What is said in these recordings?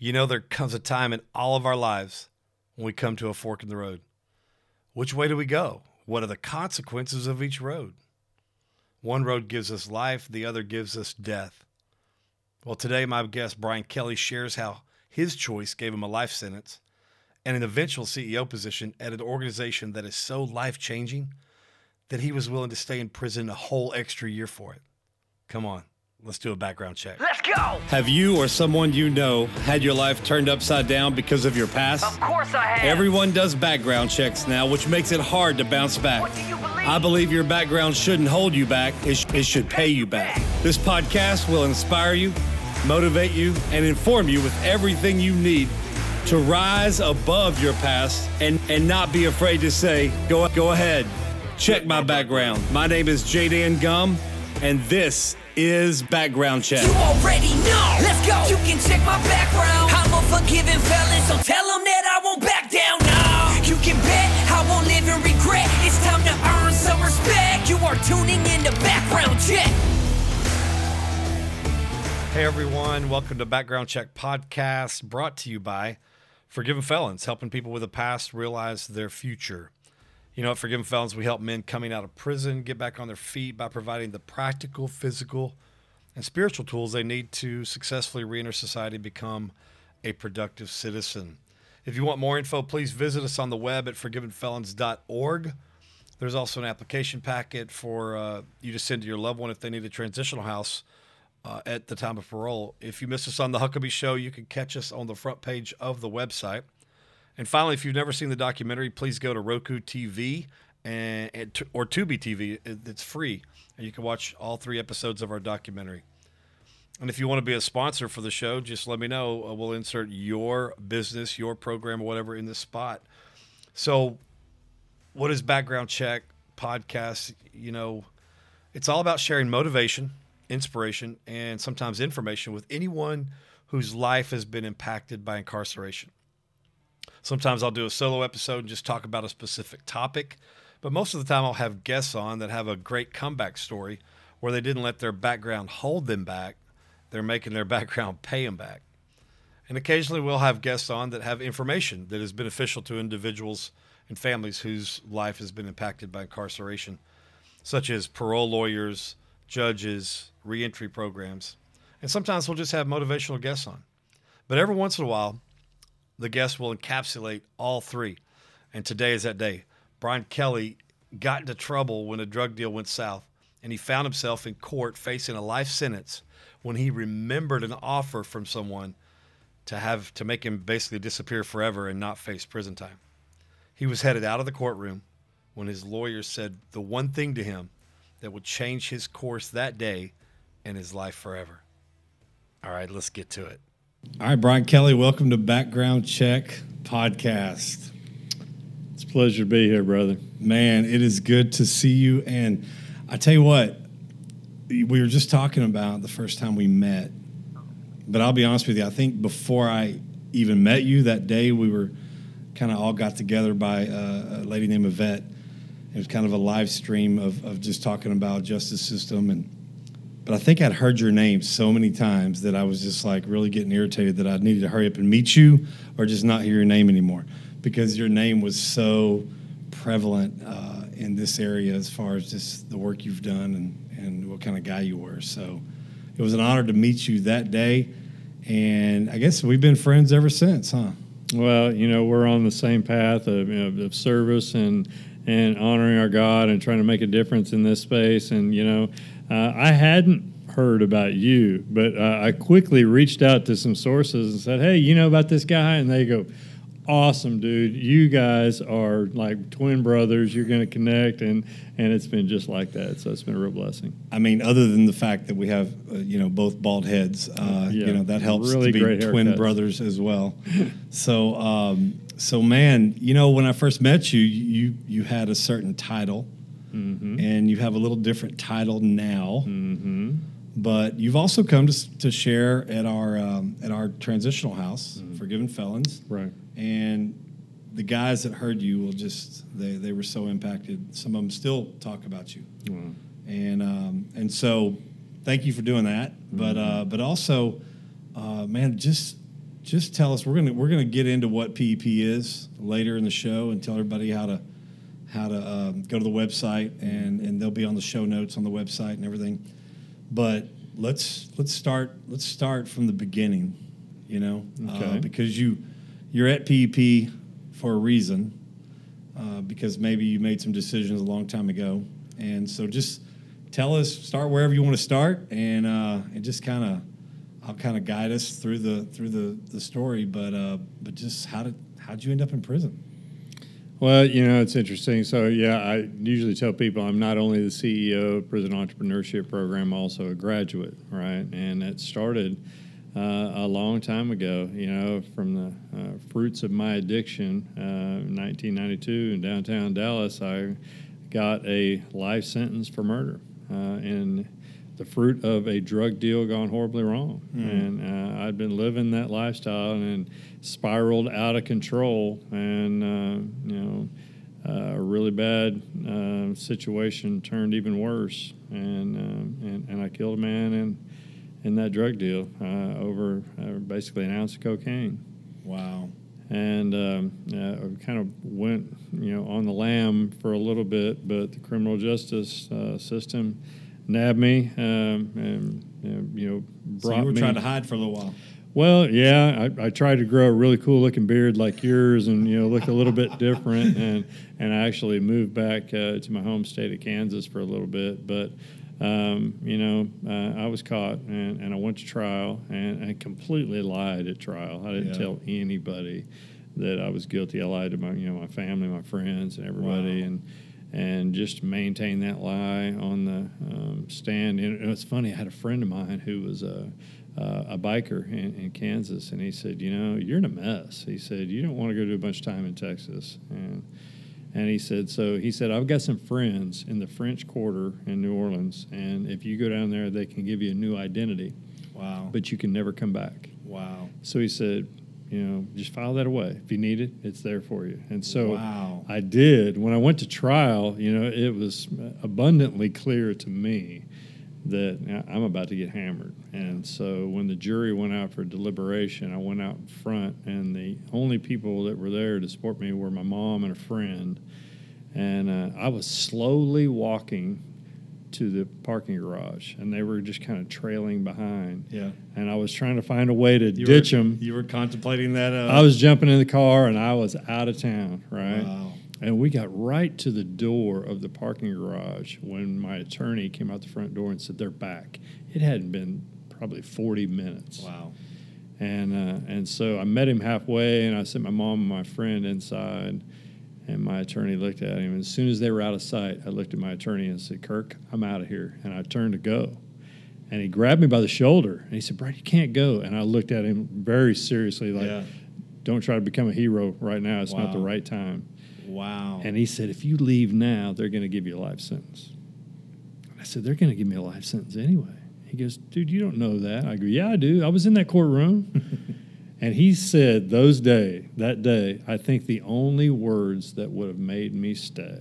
You know, there comes a time in all of our lives when we come to a fork in the road. Which way do we go? What are the consequences of each road? One road gives us life, the other gives us death. Well, today, my guest Bryan Kelly shares how his choice gave him a life sentence and an eventual CEO position at an organization that is so life changing that he was willing to stay in prison a whole extra year for it. Come on, let's do a background check. Let's go! Have you or someone you know had your life turned upside down because of your past? Of course I have. Everyone does background checks now, which makes it hard to bounce back. What do you believe? I believe your background shouldn't hold you back, it, sh- it should pay you back. This podcast will inspire you, motivate you, and inform you with everything you need to rise above your past and, and not be afraid to say, go, go ahead, check my background. My name is Jaden Gum, and this is Background Check. You already know. Let's go. You can check my background. I'm a forgiving felon, so tell them that I won't back down. No. You can bet I won't live in regret. It's time to earn some respect. You are tuning in to Background Check. Hey everyone, welcome to Background Check Podcast, brought to you by Forgiven Felons, helping people with a past realize their future. You know, at Forgiven Felons, we help men coming out of prison get back on their feet by providing the practical, physical, and spiritual tools they need to successfully reenter society and become a productive citizen. If you want more info, please visit us on the web at forgivenfelons.org. There's also an application packet for uh, you to send to your loved one if they need a transitional house uh, at the time of parole. If you miss us on the Huckabee Show, you can catch us on the front page of the website. And finally, if you've never seen the documentary, please go to Roku TV and, and or Tubi TV. It's free, and you can watch all three episodes of our documentary. And if you want to be a sponsor for the show, just let me know. Uh, we'll insert your business, your program, whatever in this spot. So, what is background check podcast? You know, it's all about sharing motivation, inspiration, and sometimes information with anyone whose life has been impacted by incarceration. Sometimes I'll do a solo episode and just talk about a specific topic, but most of the time I'll have guests on that have a great comeback story where they didn't let their background hold them back, they're making their background pay them back. And occasionally we'll have guests on that have information that is beneficial to individuals and families whose life has been impacted by incarceration, such as parole lawyers, judges, reentry programs. And sometimes we'll just have motivational guests on. But every once in a while, the guest will encapsulate all three. And today is that day. Bryan Kelly got into trouble when a drug deal went south, and he found himself in court facing a life sentence when he remembered an offer from someone to have to make him basically disappear forever and not face prison time. He was headed out of the courtroom when his lawyer said the one thing to him that would change his course that day and his life forever. All right, let's get to it. All right, Bryan Kelly, welcome to Background Check Podcast. It's a pleasure to be here, brother. Man, it is good to see you. And I tell you what, we were just talking about the first time we met. But I'll be honest with you, I think before I even met you that day, we were kind of all got together by uh, a lady named Yvette. It was kind of a live stream of, of just talking about justice system and but I think I'd heard your name so many times that I was just like really getting irritated that I needed to hurry up and meet you or just not hear your name anymore because your name was so prevalent uh, in this area as far as just the work you've done and, and what kind of guy you were. So it was an honor to meet you that day. And I guess we've been friends ever since, huh? Well, you know, we're on the same path of, you know, of service and and honoring our God and trying to make a difference in this space. And you know, uh, I hadn't heard about you, but uh, I quickly reached out to some sources and said, "Hey, you know about this guy?" And they go, "Awesome, dude! You guys are like twin brothers. You're going to connect." And and it's been just like that. So it's been a real blessing. I mean, other than the fact that we have, uh, you know, both bald heads, uh, Yeah, you know, that helps really to be twin haircuts. brothers as well. so, um, so man, you know, when I first met you, you you had a certain title, Mm-hmm. and you have a little different title now. But you've also come to, to share at our um, at our transitional house, Mm-hmm. Forgiven Felons, Right. and the guys that heard you will just they, they were so impacted. Some of them still talk about you Wow. and um, and so thank you for doing that. But uh, but also, uh, man, just just tell us we're gonna we're gonna get into what PEP is later in the show and tell everybody how to how to um, go to the website and and they'll be on the show notes on the website and everything. But let's let's start let's start from the beginning, you know, uh, because you you're at PEP for a reason. Uh, because maybe you made some decisions a long time ago, and so just tell us start wherever you want to start, and uh, and just kind of I'll kind of guide us through the through the, the story, but uh, but just how did how'd you end up in prison? Well, you know, it's interesting. So, yeah, I usually tell people I'm not only the CEO of Prison Entrepreneurship Program, also a graduate, right? And it started uh, a long time ago, you know, from the uh, fruits of my addiction. Uh, 1992 in downtown Dallas, I got a life sentence for murder. Uh, and the fruit of a drug deal gone horribly wrong. And uh, I'd been living that lifestyle and spiraled out of control. And, uh, you know, uh, a really bad uh, situation turned even worse. And, um, and, and I killed a man in, in that drug deal uh, over uh, basically an ounce of cocaine Wow. and um, uh, I kind of went, you know, on the lam for a little bit, but the criminal justice uh, system nabbed me um, and you know So brought you were me. trying to hide for a little while. Well, yeah, I, I tried to grow a really cool looking beard like yours, and you know, look a little bit different, and and I actually moved back uh, to my home state of Kansas for a little bit, but. Um, you know, uh, I was caught and, and I went to trial and I completely lied at trial. I didn't Yeah. tell anybody that I was guilty. I lied to my, you know, my family, my friends, and everybody, Wow. and and just maintain that lie on the um, stand. And it's funny. I had a friend of mine who was a uh, a biker in, in Kansas, and he said, "You know, you're in a mess." He said, "You don't want to go do a bunch of time in Texas." And and he said, "So he said, I've got some friends in the French Quarter in New Orleans, and if you go down there, they can give you a new identity, Wow. but you can never come back." wow. So he said, you know, just file that away. If you need it, it's there for you. And so Wow. I did. When I went to trial, you know, it was abundantly clear to me that I'm about to get hammered. And so when the jury went out for deliberation, I went out in front, and the only people that were there to support me were my mom and a friend. And uh, I was slowly walking to the parking garage, and they were just kind of trailing behind Yeah. and I was trying to find a way to You ditch were, them. You were contemplating that. Uh, I was jumping in the car and I was out of town, right? Wow. And we got right to the door of the parking garage when my attorney came out the front door and said they're back. It hadn't been probably 40 minutes. Wow. And uh, and so I met him halfway, and I sent my mom and my friend inside. And my attorney looked at him. And as soon as they were out of sight, I looked at my attorney and said, "Kirk, I'm out of here." And I turned to go, and he grabbed me by the shoulder and he said, "Brad, you can't go." And I looked at him very seriously, like, yeah. "Don't try to become a hero right now. It's not the right time." Wow. And he said, "If you leave now, they're going to give you a life sentence." I said, "They're going to give me a life sentence anyway." He goes, "Dude, you don't know that." I go, "Yeah, I do. I was in that courtroom." and he said, "Those day, that day, I think the only words that would have made me stay.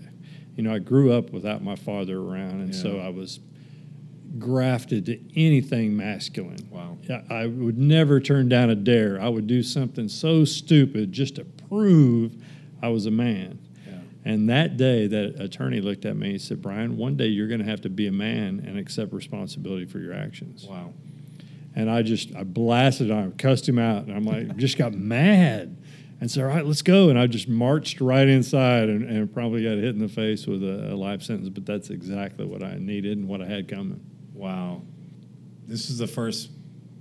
You know, I grew up without my father around, and so I was grafted to anything masculine. Wow. Yeah, I would never turn down a dare. I would do something so stupid just to prove I was a man." Yeah. And that day, that attorney looked at me and said, Bryan, one day you're going to have to be a man and accept responsibility for your actions. Wow. And I just, I blasted on him, cussed him out. And I'm like, just got mad. And said, all right, let's go. And I just marched right inside and, and probably got hit in the face with a, a life sentence. But that's exactly what I needed and what I had coming. Wow. This is the first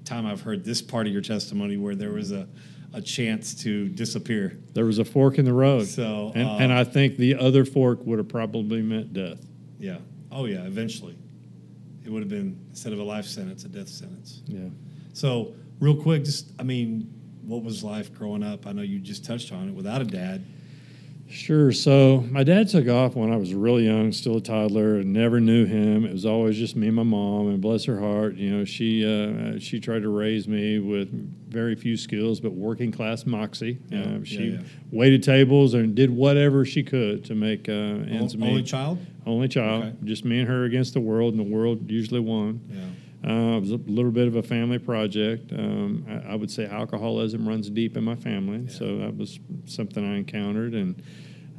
time I've heard this part of your testimony where there was a, a chance to disappear. There was a fork in the road. So, and, uh, and I think the other fork would have probably meant death. Yeah. Oh, yeah. Eventually, it would have been instead of a life sentence, a death sentence. Yeah. So, real quick, just I mean, what was life growing up? I know you just touched on it without a dad. Sure. So my dad took off when I was really young, still a toddler, and never knew him. It was always just me and my mom, and bless her heart, you know, she uh, she tried to raise me with very few skills, but working class moxie. Yeah, Uh, yeah, she yeah. waited tables and did whatever she could to make uh, ends meet. Only child. Only child, Okay. just me and her against the world, and the world usually won. Yeah. Uh, it was a little bit of a family project. Um, I, I would say alcoholism runs deep in my family, so that was something I encountered, and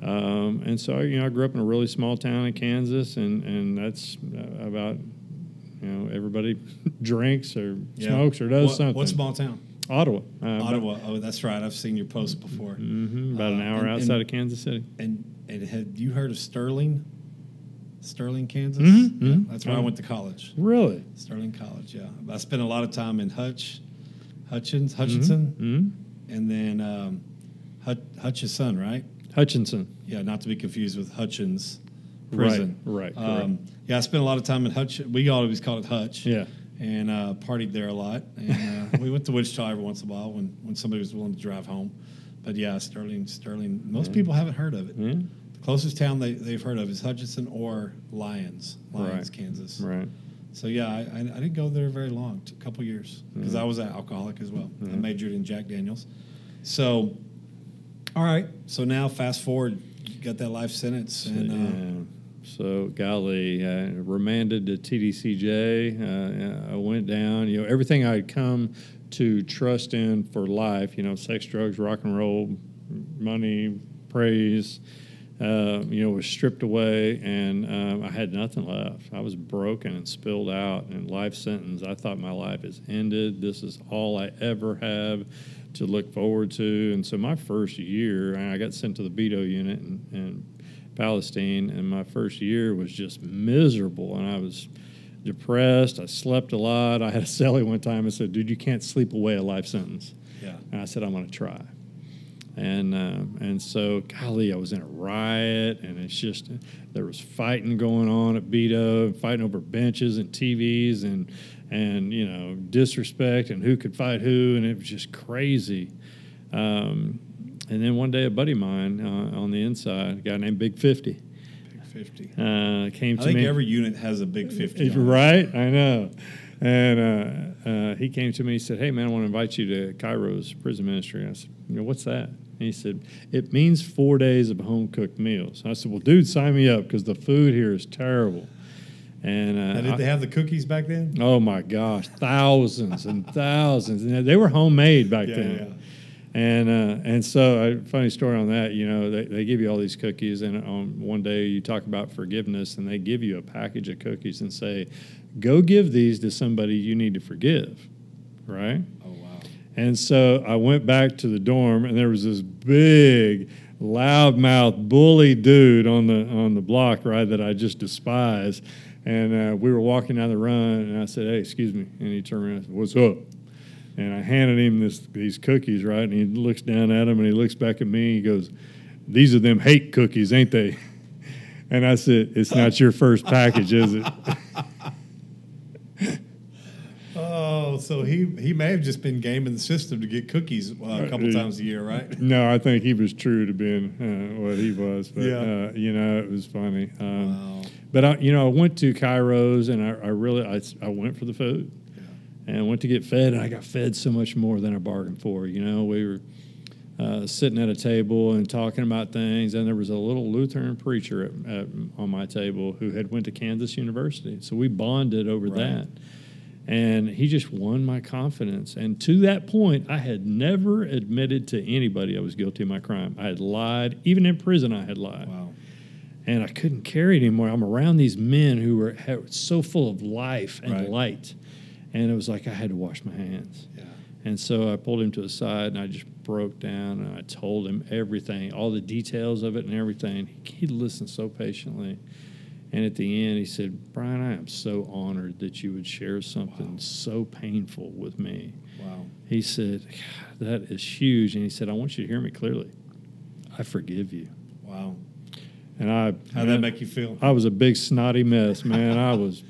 um, and so you know I grew up in a really small town in Kansas, and and that's uh, about you know everybody drinks or Yeah. smokes or does what, something. What small town? Ottawa, uh, about- Ottawa. Oh, that's right. I've seen your post before. mhm, about an Uh, hour and- outside and- of Kansas City. And and had you heard of Sterling? Sterling, Kansas. Mhm, Yeah, mhm. That's where I went to college. Really? Sterling College. Yeah, I spent a lot of time in Hutch, Hutchins, Hutchinson, hmm and then um, Hut, Hutch's son, right? Hutchinson. Yeah, not to be confused with Hutchins Right, Prison. right, correct. Um, yeah, I spent a lot of time in Hutch. We always called it Hutch. Yeah. And uh, partied there a lot. And uh, we went to Wichita every once in a while when, when somebody was willing to drive home. But yeah, Sterling, Sterling. Most people haven't heard of it. Yeah. Closest town they, they've heard of is Hutchinson or Lyons, Lyons, Right. Kansas. Right. So yeah, I, I, I didn't go there very long, a couple years, because I was an alcoholic as well. I majored in Jack Daniels. So, all right. So now, fast forward, you got that life sentence, and uh, So, golly, uh, remanded to TDCJ. Uh, I went down. You know, everything I'd come to trust in for life. You know, sex, drugs, rock and roll, money, praise. Uh, you know, was stripped away, and um, I had nothing left. I was broken and spilled out, and life sentence. I thought my life is ended. This is all I ever have to look forward to. And so, my first year, I got sent to the Beto unit, in, and Palestine, and my first year was just miserable, and I was depressed. I slept a lot. I had a cellie one time and said, "Dude, you can't sleep away a life sentence." yeah, And I said, "I'm going to try." And uh, and so, golly, I was in a riot, and it's just there was fighting going on at Beto, fighting over benches and TVs, and and you know disrespect and who could fight who, and it was just crazy. Um, and then one day, a buddy of mine uh, on the inside, a guy named Big Fifty, big fifty. uh, came I to me. I think every unit has a big fifty. It's on it. right, I know. And uh, uh, he came to me. He said, "Hey, man, I want to invite you to Kairos prison ministry." And I said, "You know, what's that?" And he said, "It means four days of home cooked meals." And I said, "Well, dude, sign me up because the food here is terrible." And, uh, Now, did they have the cookies back then? Oh my gosh, thousands and thousands, and they were homemade back Yeah, then. yeah. And uh, and so, a funny story on that. You know, they, they give you all these cookies, and on one day you talk about forgiveness, and they give you a package of cookies and say, "Go give these to somebody you need to forgive." Right. Oh wow. And so I went back to the dorm, and there was this big, loudmouth, bully dude on the on the block, right, that I just despise. And uh, we were walking down the run, and I said, "Hey, excuse me." And he turned around and said, "What's up?" And I handed him this these cookies, right? And he looks down at them, and he looks back at me. And he goes, "These are them hate cookies, ain't they?" And I said, "It's not your first package, is it?" Oh, so he he may have just been gaming the system to get cookies uh, a couple Right. times a year, right? No, I think he was true to being uh, what he was. But Yeah. uh, you know, it was funny. Um, Wow. But I, you know, I went to Kairos, and I, I really, I, I went for the food, and went to get fed, and I got fed so much more than I bargained for. You know, we were uh, sitting at a table and talking about things, and there was a little Lutheran preacher at, at, on my table who had went to Kansas University, so we bonded over Right. that. And he just won my confidence. And to that point, I had never admitted to anybody I was guilty of my crime. I had lied. Even in prison, I had lied Wow. and I couldn't carry it anymore. I'm around these men who were so full of life and Right. light, and it was like I had to wash my hands. Yeah. And so I pulled him to the side and I just broke down and I told him everything, all the details of it and everything. He, he listened so patiently. And at the end, he said, Bryan, I am so honored that you would share something so painful with me. Wow. He said, "God, That is huge. And he said, I want you to hear me clearly. I forgive you. Wow. And I, How'd that make you feel? I was a big snotty mess, man. I was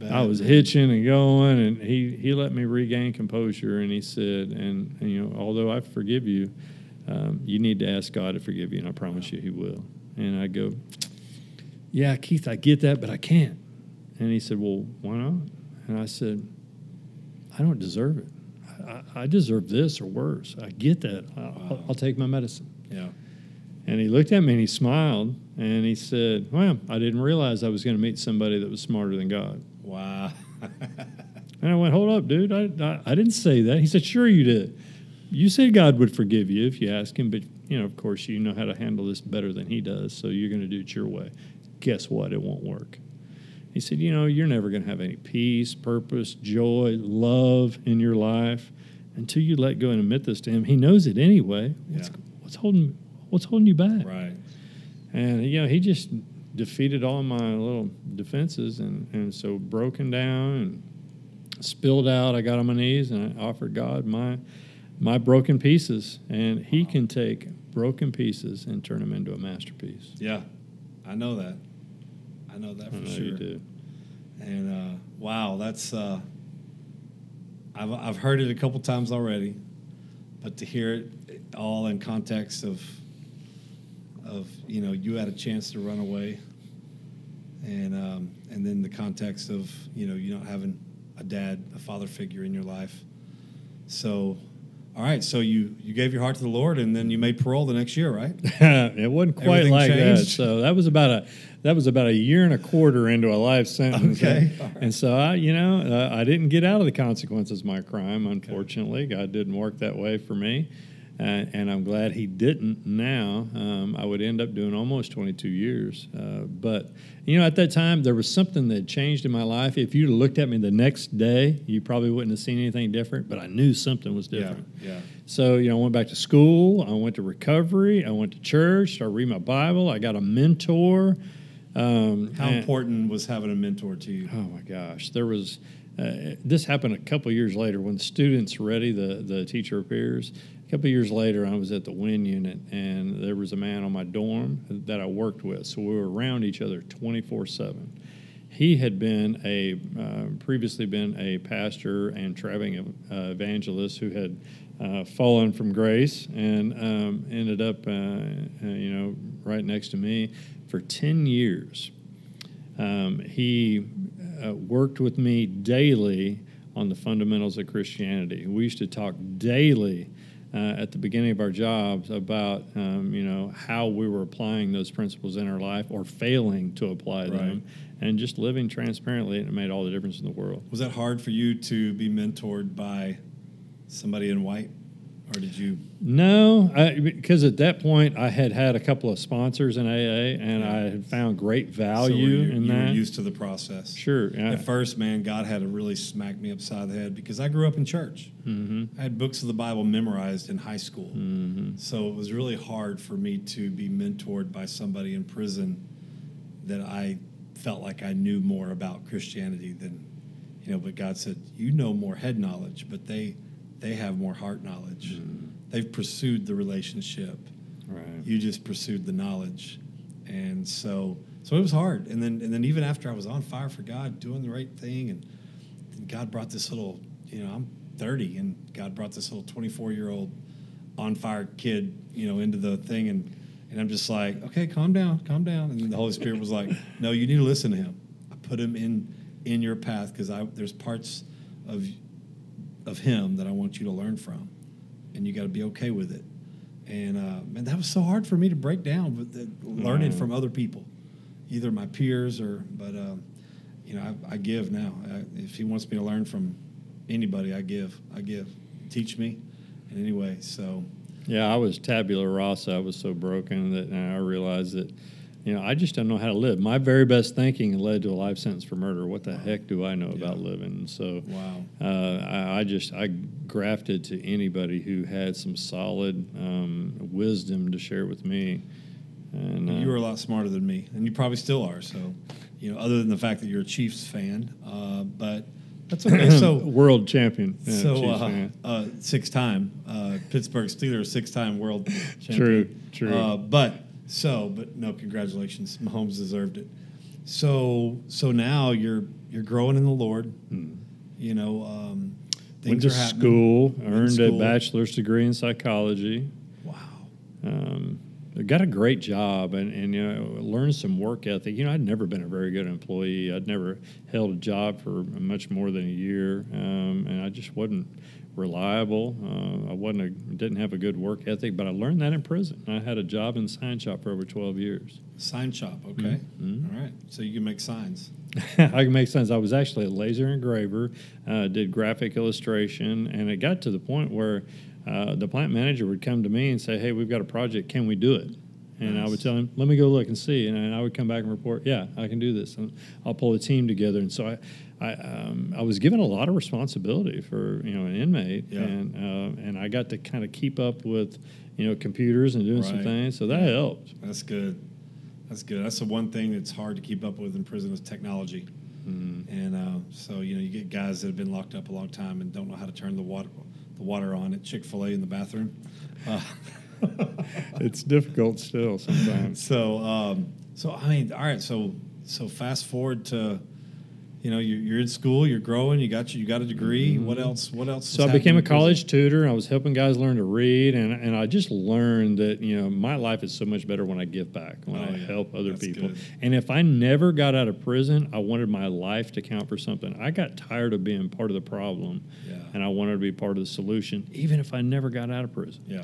I. I was hitching and going, and he he let me regain composure, and he said, and, and, you know, although I forgive you, um, you need to ask God to forgive you, and I promise you He will. And I go, yeah, Keith, I get that, but I can't. And he said, well, why not? And I said, I don't deserve it. I, I deserve this or worse. I get that. I'll, Wow. I'll take my medicine. Yeah. And he looked at me and he smiled and he said, Well, I didn't realize I was going to meet somebody that was smarter than God. Wow. And I went, hold up, dude. I, I, I didn't say that. He said, sure you did. You said God would forgive you if you ask him, but you know, of course, you know how to handle this better than he does, so you're going to do it your way. Guess what? It won't work. He said, you know, you're never going to have any peace, purpose, joy, love in your life until you let go and admit this to him. He knows it anyway. What's, Yeah. what's holding What's holding you back? Right. And you know, he just defeated all my little defenses, and and so broken down and spilled out. I got on my knees and I offered God my my broken pieces, and He can take broken pieces and turn them into a masterpiece. Yeah. I know that. I know that for know sure. you do. And uh, wow, that's uh, I've I've heard it a couple times already, but to hear it all in context of of you know you had a chance to run away, and um, and then the context of you know you not having a dad, a father figure in your life. So, all right, so you you gave your heart to the Lord, and then you made parole the next year, right? it wasn't quite Everything like that. So that was about a that was about a year and a quarter into a life sentence. Okay, And, right. and so I, you know, uh, I didn't get out of the consequences of my crime. Unfortunately, God didn't work that way for me, uh, and I'm glad He didn't. Now um, I would end up doing almost 22 years. Uh, but you know, at that time there was something that changed in my life. If you'd looked at me the next day, you probably wouldn't have seen anything different. But I knew something was different. Yeah. yeah. So, you know, I went back to school, I went to recovery, I went to church, started reading my Bible, I got a mentor. Um, How and- important was having a mentor to you? Oh my gosh, there was. Uh, this happened a couple years later when students ready, the the teacher appears. Couple years later, I was at the Wynne unit, and there was a man on my dorm that I worked with. So we were around each other twenty four seven. He had been a uh, previously been a pastor and traveling uh, evangelist who had uh, fallen from grace and um, ended up, uh, uh, you know, right next to me for ten years. Um, he worked with me daily on the fundamentals of Christianity. We used to talk daily uh, at the beginning of our jobs about um, you know how we were applying those principles in our life or failing to apply them, and just living transparently. And it made all the difference in the world. Was that hard for you to be mentored by somebody in white, or did you? No, I, because at that point I had had a couple of sponsors in AA, and Yeah. I had found great so value you, in you that. were used to the process. sure, yeah. At first, man, God had to really smack me upside the head because I grew up in church. Mm-hmm. I had books of the Bible memorized in high school, Mm-hmm. so it was really hard for me to be mentored by somebody in prison that I felt like I knew more about Christianity than, you know. But God said, "You know more head knowledge, but they they have more heart knowledge. Mm. They've pursued the relationship." Right. you just pursued the knowledge and so so it was hard and then and then even after i was on fire for god doing the right thing and, and god brought this little you know i'm 30 and god brought this little 24 year old on fire kid you know into the thing and and i'm just like okay calm down calm down and the holy spirit was like no you need to listen to him i put him in in your path because i there's parts of of him that i want you to learn from and you got to be okay with it and uh, man, that was so hard for me to break down, but the, learning Mm. from other people, either my peers or, but um, you know, I, I give now. I, if he wants me to learn from anybody, I give. I give. Teach me in any way. So Yeah, I was tabula rasa. I was so broken that I realized that, you know, I just don't know how to live. My very best thinking led to a life sentence for murder. What the heck do I know about living? So, wow, uh, I, I just I grafted to anybody who had some solid um, wisdom to share with me. And uh, you were a lot smarter than me, and you probably still are. So, you know, other than the fact that you're a Chiefs fan, uh, but that's okay. So world champion. Yeah, so uh, uh, six time uh, Pittsburgh Steelers, six time world champion. True, true. Uh, but so, but no, congratulations, Mahomes deserved it. So so now you're you're growing in the Lord. You know, um, Went to happening. school, earned school. a bachelor's degree in psychology. Wow. um, got a great job and, and you know learned some work ethic. You know, I'd never been a very good employee. I'd never held a job for much more than a year, um, and I just wasn't reliable. Uh, I wasn't a, didn't have a good work ethic, but I learned that in prison. I had a job in sign shop for over 12 years. Sign shop. Okay. Mm-hmm. All right. So you can make signs. I can make signs. I was actually a laser engraver, uh, did graphic illustration, and it got to the point where uh, the plant manager would come to me and say, "Hey, we've got a project. Can we do it?" And I would tell him, "Let me go look and see." And I would come back and report, "Yeah, I can do this." And I'll pull a team together. And so I, I, um, I was given a lot of responsibility for you know an inmate, Yeah. and uh, and I got to kind of keep up with you know computers and doing some things. So that helped. That's good. That's good. That's the one thing that's hard to keep up with in prison is technology. Mm-hmm. And uh, so you know you get guys that have been locked up a long time and don't know how to turn the water the water on at Chick Fil A in the bathroom. Uh, it's difficult still sometimes. so um, so I mean, all right. So so fast forward to you know you're, you're in school, you're growing, you got you got a degree. What else? What else? Mm-hmm. So I became a college tutor. I was helping guys learn to read, and, and I just learned that you know my life is so much better when I give back, when Oh, I yeah. help other That's people. good. And if I never got out of prison, I wanted my life to count for something. I got tired of being part of the problem, Yeah. and I wanted to be part of the solution, even if I never got out of prison. Yeah.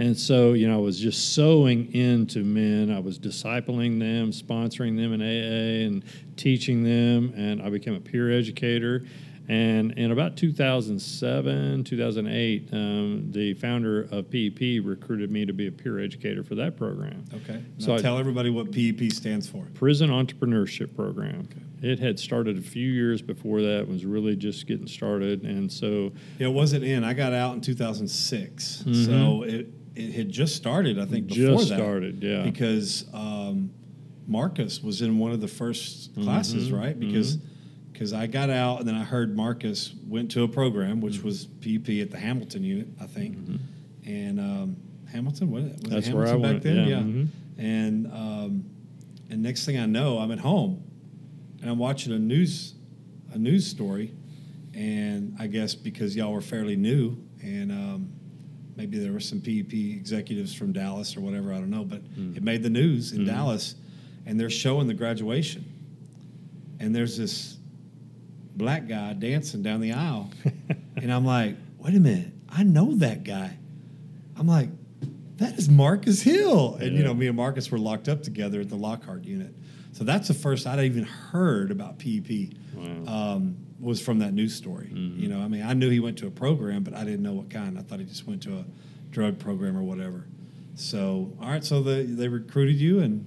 And so, you know, I was just sowing into men. I was discipling them, sponsoring them in AA, and teaching them. And I became a peer educator. And in about 2007, 2008, um, the founder of PEP recruited me to be a peer educator for that program. Okay. So Now I- tell everybody what PEP stands for. Prison Entrepreneurship Program. Okay. It had started a few years before that, was really just getting started. And so, Yeah, it wasn't in. I got out in 2006, so it it had just started. I think before Mm-hmm. Just that, started, yeah. Because um, Marcus was in one of the first classes, Mm-hmm. right? Because because I got out and then I heard Marcus went to a program Mm-hmm. which was PEP at the Hamilton unit, I think, and um, Hamilton was? Was That's it where I Hamilton went, back then? yeah, mhm. And um, and next thing I know, I'm at home and I'm watching a news a news story, and I guess because y'all were fairly new, and um, maybe there were some PEP executives from Dallas or whatever, I don't know, but it made the news in Dallas, and they're showing the graduation, and there's this black guy dancing down the aisle, and I'm like, wait a minute, I know that guy. I'm like, that is Marcus Hill. And, you know, me and Marcus were locked up together at the Lockhart unit. So that's the first I'd even heard about PEP Wow. um, was from that news story. Mm-hmm. You know, I mean, I knew he went to a program, but I didn't know what kind. I thought he just went to a drug program or whatever. So, all right, so the, they recruited you and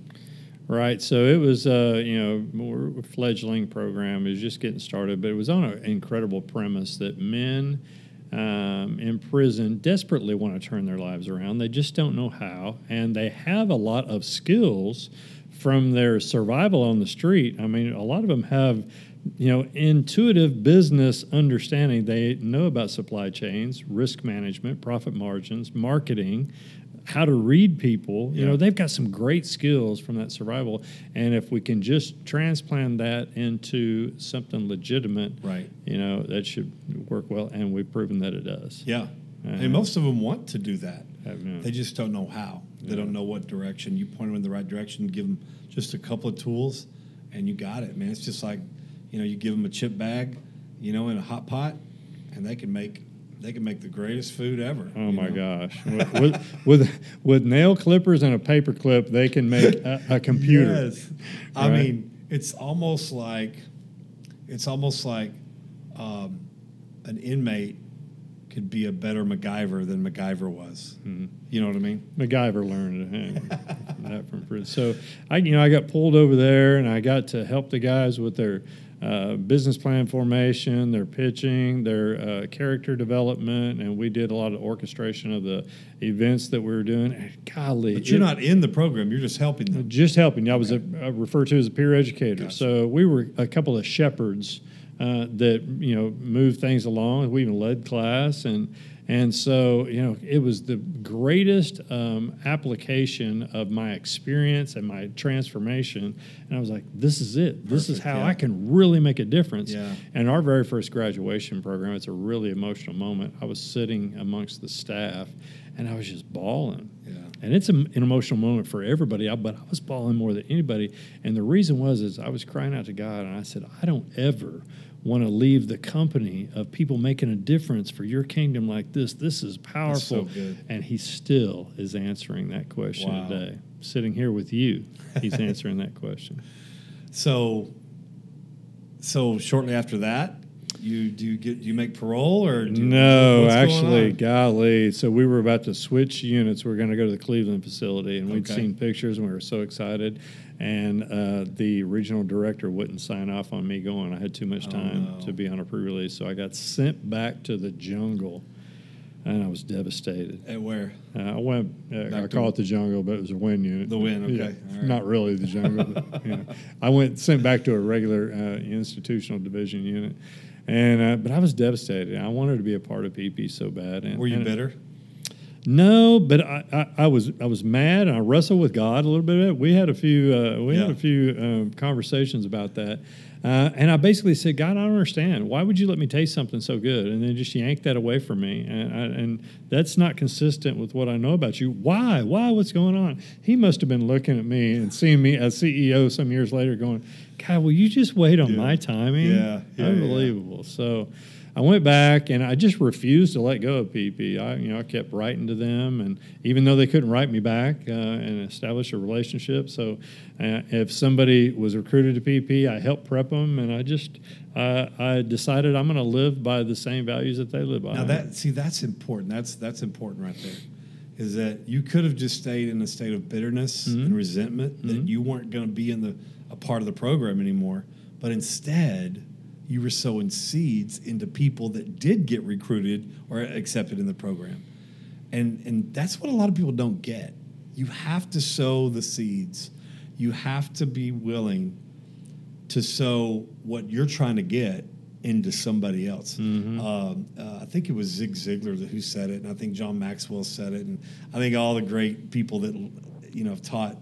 Right. So it was, uh, you know, more fledgling program. It was just getting started, but it was on an incredible premise that men um, in prison desperately want to turn their lives around. They just don't know how, and they have a lot of skills from their survival on the street. I mean, a lot of them have. You know, intuitive business understanding. They know about supply chains, risk management, profit margins, marketing, how to read people. You Yeah. know, they've got some great skills from that survival. And if we can just transplant that into something legitimate, Right. you know, that should work well. And we've proven that it does. yeah. Uh-huh. And most of them want to do that. They just don't know how. They Yeah. don't know what direction. You point them in the right direction, give them just a couple of tools, and you got it, man. It's just like, you know, you give them a chip bag, you know, in a hot pot, and they can make they can make the greatest food ever. Oh my know? gosh! with, with, with with nail clippers and a paper clip, they can make a, a computer. Yes. I mean, it's almost like it's almost like um, an inmate could be a better MacGyver than MacGyver was. Mm-hmm. You know what I mean? MacGyver learned that from prison. So I, you know, I got pulled over there, and I got to help the guys with their uh, business plan formation, their pitching, their uh, character development, and we did a lot of orchestration of the events that we were doing. And golly, But you're it- not in the program. You're just helping them. just helping. I was a, uh, referred to as a peer educator. Gotcha. So we were a couple of shepherds uh, that you know moved things along. We even led class, and and so you know it was the greatest um, application of my experience and my transformation. And I was like, this is it. This is how yeah. I can really make a difference. Yeah. And our very first graduation program, it's a really emotional moment. I was sitting amongst the staff, and I was just bawling. Yeah. And it's a, an emotional moment for everybody, I- but I was bawling more than anybody. And the reason was is I was crying out to God, and I said, I don't ever want to leave the company of people making a difference for your kingdom like this. This is powerful. good. And he still is answering that question Wow. today. Sitting here with you, he's answering that question. So, so shortly after that, you do you get do you make parole or do No, actually, golly. So we were about to switch units. We are going to go to the Cleveland facility, and we'd Okay. seen pictures, and we were so excited. And uh, the regional director wouldn't sign off on me going. I had too much Oh, time no. to be on a pre-release, so I got sent back to the jungle, and I was devastated. at where Uh, I went. Uh, I call it the jungle, but it was a Wynne unit. The Wynne, okay. Yeah, right. Not really the jungle. but, you know. I went sent back to a regular uh, institutional division unit, and uh, but I was devastated. I wanted to be a part of PEP so bad. And, were you and- bitter? No, but I, I, I was I was mad. and I wrestled with God a little bit. We had a few uh, we had a few um, conversations about that, uh, and I basically said, God, I don't understand. Why would you let me taste something so good and then just yank that away from me? And, I, and that's not consistent with what I know about you. Why? Why? What's going on? He must have been looking at me and seeing me as CEO some years later, going, God, will you just wait on Yeah. my timing? Yeah, yeah, yeah. unbelievable. So. I went back and I just refused to let go of PEP. I, you know, I kept writing to them, and even though they couldn't write me back uh, and establish a relationship, so uh, if somebody was recruited to PEP, I helped prep them, and I just uh, I decided I'm going to live by the same values that they live by. Now that see that's important. That's that's important right there. Is that you could have just stayed in a state of bitterness Mm-hmm. and resentment that you weren't going to be in the a part of the program anymore, but instead you were sowing seeds into people that did get recruited or accepted in the program. And and that's what a lot of people don't get. You have to sow the seeds. You have to be willing to sow what you're trying to get into somebody else. Mm-hmm. Um, uh, I think it was Zig Ziglar who said it, and I think John Maxwell said it, and I think all the great people that you know have taught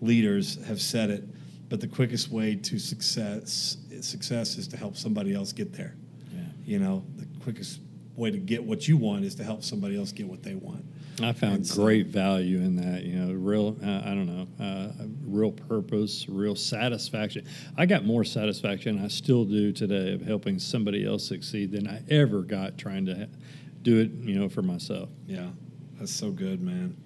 leaders have said it. But the quickest way to success success is to help somebody else get there. Yeah. You know, the quickest way to get what you want is to help somebody else get what they want. I found so- great value in that. You know, real uh, I don't know, uh, real purpose, real satisfaction. I got more satisfaction. I still do today of helping somebody else succeed than I ever got trying to ha- do it. You know, for myself. Yeah, that's so good, man.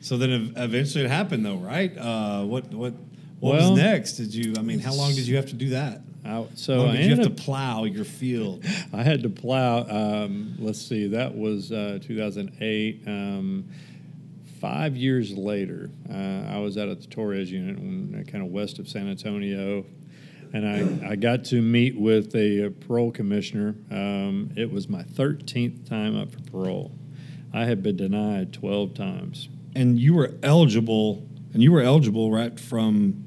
So then ev- eventually it happened, though, right? Uh, what what what Well- was next? Did you? I mean, how long did you have to do that? I, so I did you have to plow your field? I had to plow. Um, let's see, that was uh, 2008. Um, five years later, uh, I was out at the Torres unit, when, kind of west of San Antonio, and I, I got to meet with a, uh parole commissioner. Um, it was my 13th time up for parole. I had been denied 12 times. and you were eligible, and you were eligible right from.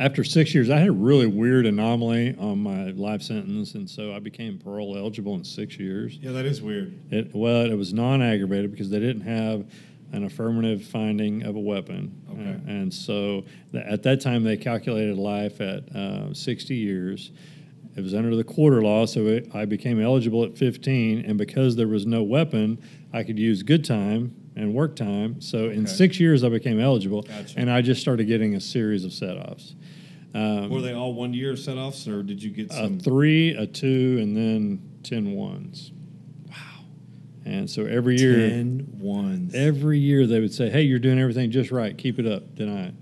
After six years, I had a really weird anomaly on my life sentence, and so I became parole eligible in six years. Yeah, that is weird. It, well, it was non-aggravated because they didn't have an affirmative finding of a weapon, Okay. Uh, and so th- at that time they calculated life at uh, 60 years. It was under the quarter law, so it, I became eligible at 15, and because there was no weapon, I could use good time and work time. So in six years, I became eligible, Gotcha. and I just started getting a series of set-offs. Um, Were they all one year set offs, or did you get a some? three, a two, and then 10 ones. Wow. And so every year, 10 ones. every year they would say, "Hey, you're doing everything just right. Keep it up." Deny.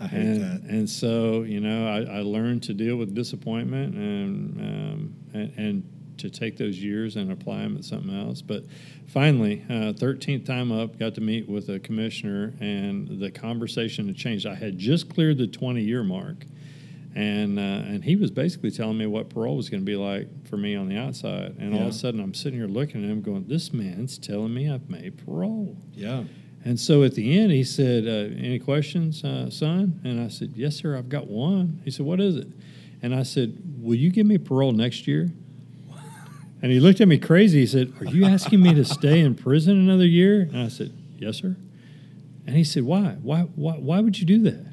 I hate And, that. and so you know, I, I learned to deal with disappointment and, um, and and to take those years and apply them at something else. But finally, uh, thirteenth time up, got to meet with a commissioner, and the conversation had changed. I had just cleared the twenty year mark. And uh, and he was basically telling me what parole was going to be like for me on the outside, and all of a sudden I'm sitting here looking at him, going, "This man's telling me I've made parole." Yeah. And so at the end, he said, uh, "Any questions, uh, son?" And I said, "Yes, sir. I've got one." He said, "What is it?" And I said, "Will you give me parole next year?" And he looked at me crazy. He said, "Are you asking me to stay in prison another year?" And I said, "Yes, sir." And he said, "Why? Why? Why, why would you do that?"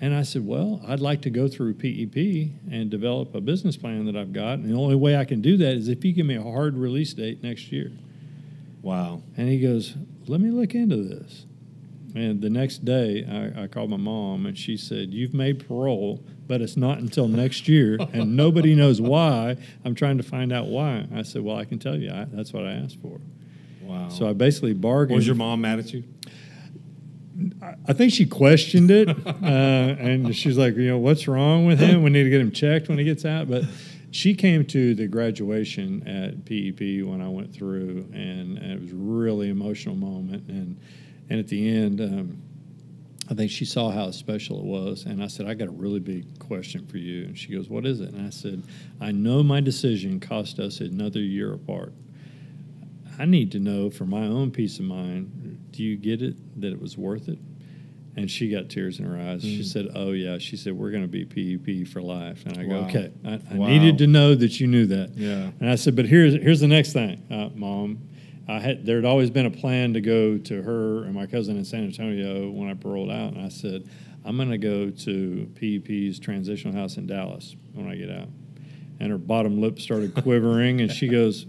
And I said, "Well, I'd like to go through PEP and develop a business plan that I've got. And the only way I can do that is if you give me a hard release date next year." Wow. And he goes, Let me look into this. And the next day, I, I called my mom, and she said, "You've made parole, but it's not until next year, and nobody knows why. I'm trying to find out why." I said, "Well, I can tell you. I, that's what I asked for." Wow. So I basically bargained. was your mom mad at you? I think she questioned it, uh, and she's like, you know, what's wrong with him? We need to get him checked when he gets out. But she came to the graduation at PEP when I went through, and, and it was a really emotional moment. And and at the end, um, I think she saw how special it was, and I said, I got a really big question for you. And she goes, What is it? And I said, I know my decision cost us another year apart. I need to know for my own peace of mind, do you get it that it was worth it? And she got tears in her eyes. She Mm. said, "Oh yeah." She said, "We're going to be PEP for life." And I go, "Okay." I, I Wow. needed to know that you knew that. Yeah. And I said, "But here's here's the next thing, uh, Mom. I had there had always been a plan to go to her and my cousin in San Antonio when I paroled out, and I said, I'm going to go to PEP's transitional house in Dallas when I get out. And her bottom lip started quivering, and she goes,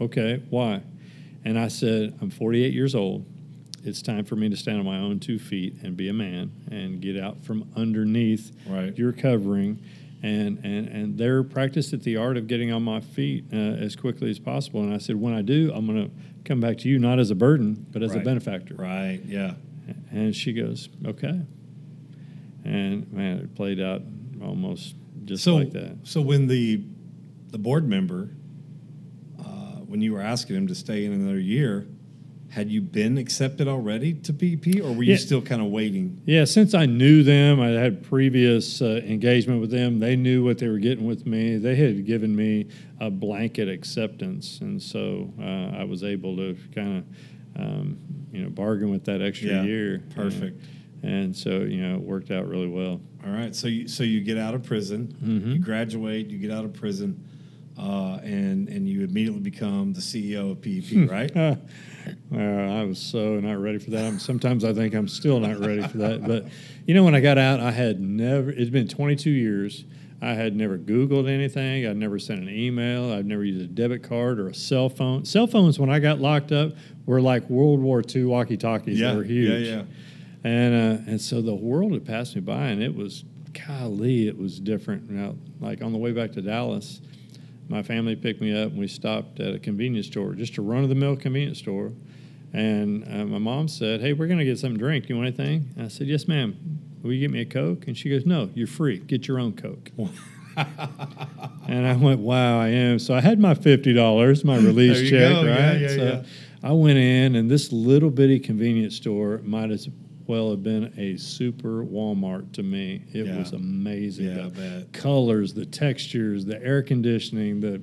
Okay, why? And I said, I'm 48 years old. It's time for me to stand on my own two feet and be a man and get out from underneath Right. your covering. And, and, and they're practiced at the art of getting on my feet uh, as quickly as possible. And I said, when I do, I'm going to come back to you, not as a burden, but as a benefactor. Right. Yeah. And she goes, okay. And man, it played out almost just so, like that. So when the the board member, uh, when you were asking him to stay in another year, had you been accepted already to PEP, or were you Yeah. still kind of waiting? Yeah, since I knew them, I had previous uh, engagement with them. They knew what they were getting with me. They had given me a blanket acceptance, and so uh, I was able to kind of, um, you know, bargain with that extra Yeah, year. perfect. And, and so, you know, it worked out really well. All right. So you so you get out of prison, Mm-hmm. you graduate, you get out of prison, uh, and and you immediately become the CEO of PEP, right? Uh, well, I was so not ready for that. I'm, sometimes I think I'm still not ready for that. But you know, when I got out, I had never. It's been 22 years. I had never Googled anything. I'd never sent an email. I'd never used a debit card or a cell phone. Cell phones, when I got locked up, were like World War II walkie talkies. Yeah, they were huge. yeah, yeah. And uh, and so the world had passed me by, and it was golly, it was different. Now, like on the way back to Dallas, my family picked me up, and we stopped at a convenience store, just a run of the mill convenience store. And uh, my mom said, "Hey, we're gonna get something to drink. You want anything?" I said, "Yes, ma'am. Will you get me a Coke?" And she goes, "No, you're free. Get your own Coke." and I went, "Wow, I am." So I had my fifty dollars, my release check, go. right? Yeah, yeah, so yeah. I went in, and this little bitty convenience store might as well have been a super Walmart to me. It Yeah. was amazing. Yeah, the colors, the textures, the air conditioning, the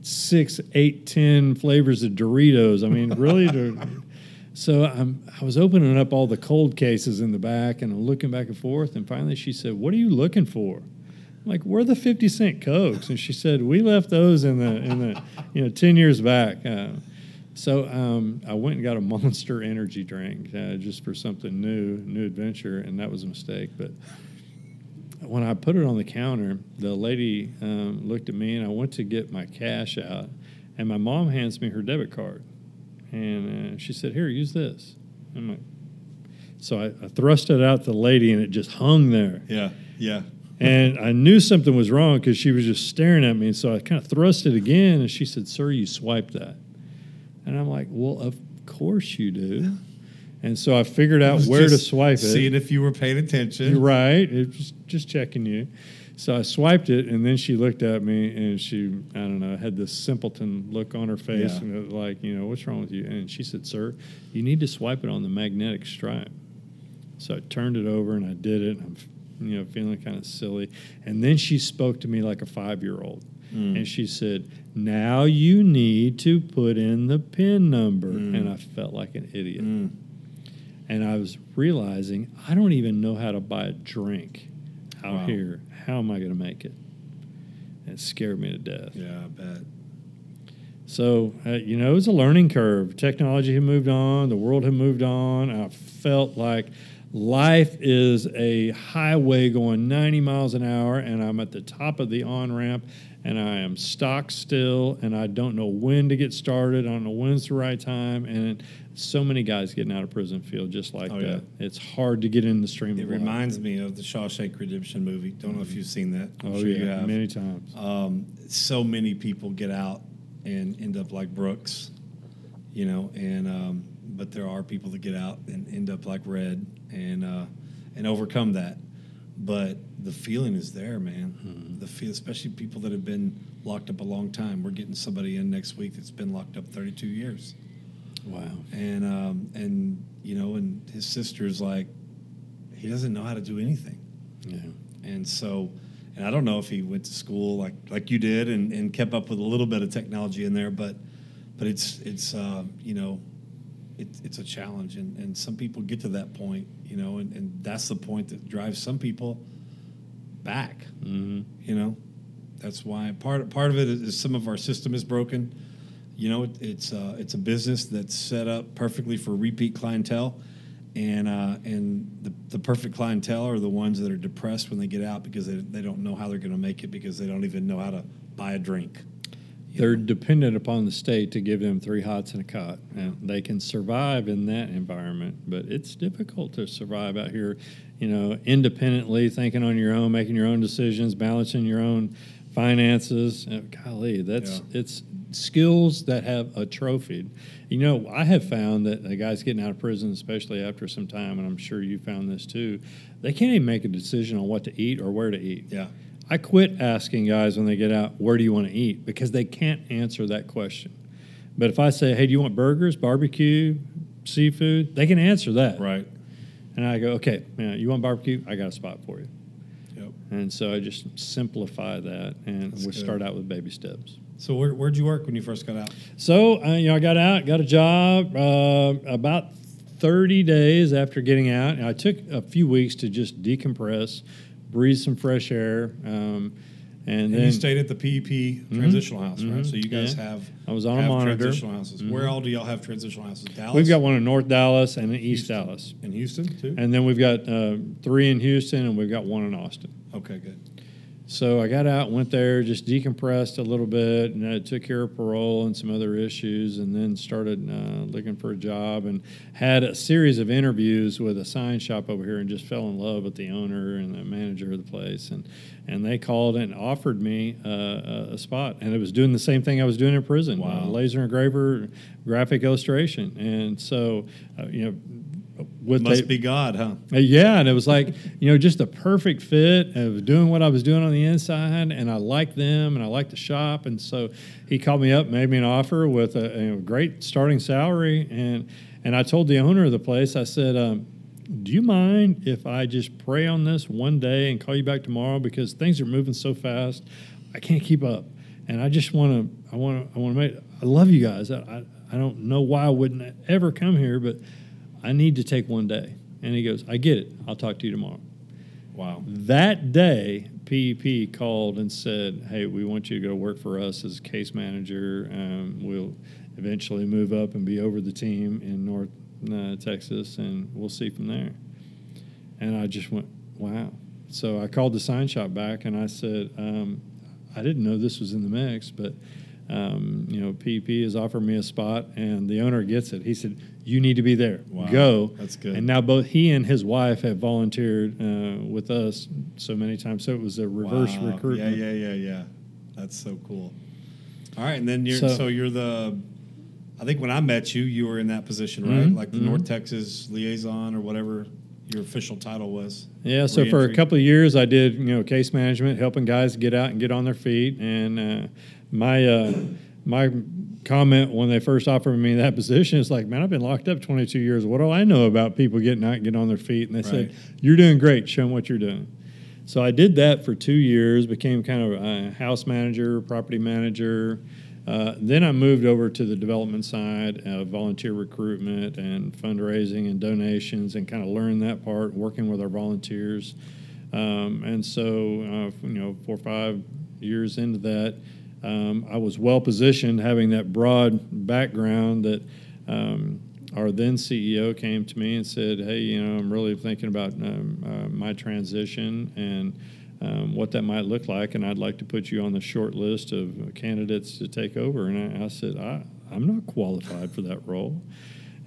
six, eight, ten flavors of Doritos. I mean, really. to- so I'm, I was opening up all the cold cases in the back, and I'm looking back and forth. And finally, she said, "What are you looking for?" I'm like, "We're the fifty cent cokes," and she said, "We left those in the in the you know ten years back." Uh, so um, I went and got a Monster Energy drink uh, just for something new, new adventure, and that was a mistake. But when I put it on the counter, the lady um, looked at me, and I went to get my cash out, and my mom hands me her debit card, and uh, she said, "Here, use this." I'm like, so I, I thrust it out to the lady, and it just hung there. Yeah. Yeah. And I knew something was wrong because she was just staring at me. And so I kind of thrust it again, and she said, "Sir, you swiped that." And I'm like, "Well, of course you do." And so I figured out was where to swipe it. Seeing if you were paying attention. Right. It was just checking you. So I swiped it, and then she looked at me, and she, I don't know, had this simpleton look on her face, Yeah. and like, you know, what's wrong with you? And she said, "Sir, you need to swipe it on the magnetic stripe." So I turned it over, and I did it. And I'm, you know, feeling kind of silly. And then she spoke to me like a five old, and she said, "Now you need to put in the pin number." And I felt like an idiot Mm. and I was realizing I don't even know how to buy a drink out Wow. here. How am I going to make it? And it scared me to death. Yeah, I bet. So, uh, you know, it was a learning curve. Technology had moved on, the world had moved on. I felt like life is a highway going 90 miles an hour, and I'm at the top of the on ramp, and I am stock still, and I don't know when to get started. I don't know when's the right time, and so many guys getting out of prison feel just like Oh, that. yeah. It's hard to get in the stream. It of life. reminds me of the Shawshank Redemption movie. Don't know if you've seen that. I'm Oh sure yeah, you have. many times. um, so many people get out and end up like Brooks, you know, and um, but there are people that get out and end up like Red and uh, and overcome that. But the feeling is there, man. The feel, especially people that have been locked up a long time. We're getting somebody in next week that's been locked up 32 years, wow. and um, and you know, and his sister's like, he doesn't know how to do anything Yeah. and so and i don't know if he went to school like like you did and, and kept up with a little bit of technology in there but but it's it's uh, you know it's it's a challenge and, and some people get to that point you know and, and that's the point that drives some people back hmm you know? That's why part part of it is some of our system is broken. You know it, it's uh, it's a business that's set up perfectly for repeat clientele and uh, and the, the perfect clientele are the ones that are depressed when they get out because they, they don't know how they're going to make it because they don't even know how to buy a drink They're dependent upon the state to give them three hots and a cot. And they can survive in that environment, but it's difficult to survive out here, you know, independently, thinking on your own, making your own decisions, balancing your own finances. Uh, golly, that's Yeah. it's skills that have atrophied. You know, I have found that the guys getting out of prison, especially after some time, and I'm sure you found this too, they can't even make a decision on what to eat or where to eat. yeah I quit asking guys when they get out, where do you want to eat? Because they can't answer that question. But if I say, hey, do you want burgers, barbecue, seafood? They can answer that. right And I go, okay, yeah, you want barbecue? I got a spot for you. yep And so I just simplify that and That's we good. start out with baby steps. so where, where'd you work when you first got out So, uh, you know, I got out, got a job uh, about 30 days after getting out. And I took a few weeks to just decompress, breathe some fresh air. Um, and, and then you stayed at the PEP transitional house right Mhm. so you guys Yeah. have I was on a monitor. transitional houses where all do y'all have transitional houses Dallas We've got one in North Dallas and in East Houston. Dallas. in Houston too And then we've got uh, three in Houston and we've got one in Austin. okay good So I got out, went there, just decompressed a little bit, and I took care of parole and some other issues, and then started uh, looking for a job and had a series of interviews with a sign shop over here, and just fell in love with the owner and the manager of the place, and and they called and offered me uh, a, spot, and it was doing the same thing I was doing in prison, Wow. uh, laser engraver, graphic illustration, and so uh, you know. With must they- be god huh uh, Yeah, and it was like you know just a perfect fit of doing what I was doing on the inside, and I liked them, and I liked the shop, and so he called me up, made me an offer with a, you know, great starting salary, and and I told the owner of the place, I said, um, "Do you mind if I just pray on this one day and call you back tomorrow because things are moving so fast, I can't keep up, and I just want to, I want to, I want to make, I love you guys, I, I I don't know why I wouldn't ever come here, but." I need to take one day. And he goes, I get it. I'll talk to you tomorrow. wow That day, PEP called and said, Hey, we want you to go work for us as a case manager. Um, we'll eventually move up and be over the team in North uh, Texas, and we'll see from there. And I just went, Wow. So I called the sign shop back and I said, um, I didn't know this was in the mix, but um, you know, PEP has offered me a spot, and the owner gets it. He said, "You need to be there. Wow, Go." that's good. And now both he and his wife have volunteered uh, with us so many times. So it was a reverse Wow. recruitment. Yeah, yeah, yeah, yeah. That's so cool. All right, and then you're so, So- you're the. I think when I met you, you were in that position, right? Mhm, Like the North Texas liaison or whatever your official title was. Yeah, so for a couple of years, I did you know case management, helping guys get out and get on their feet. And uh, my uh, my comment when they first offered me that position It's like, man, I've been locked up 22 years. What do I know about people getting out and getting on their feet? And they said, you're doing great. Show them what you're doing. So I did that for two years, became kind of a house manager, property manager. Uh, then I moved over to the development side, uh, volunteer recruitment and fundraising and donations, and kind of learned that part, working with our volunteers. Um, and so, uh, you know, four or five years into that, um, I was well positioned, having that broad background that. Um, our then CEO came to me and said, "Hey, you know, I'm really thinking about um, uh, my transition, and um, what that might look like, and I'd like to put you on the short list of candidates to take over. And I, I said, I, I'm not qualified for that role.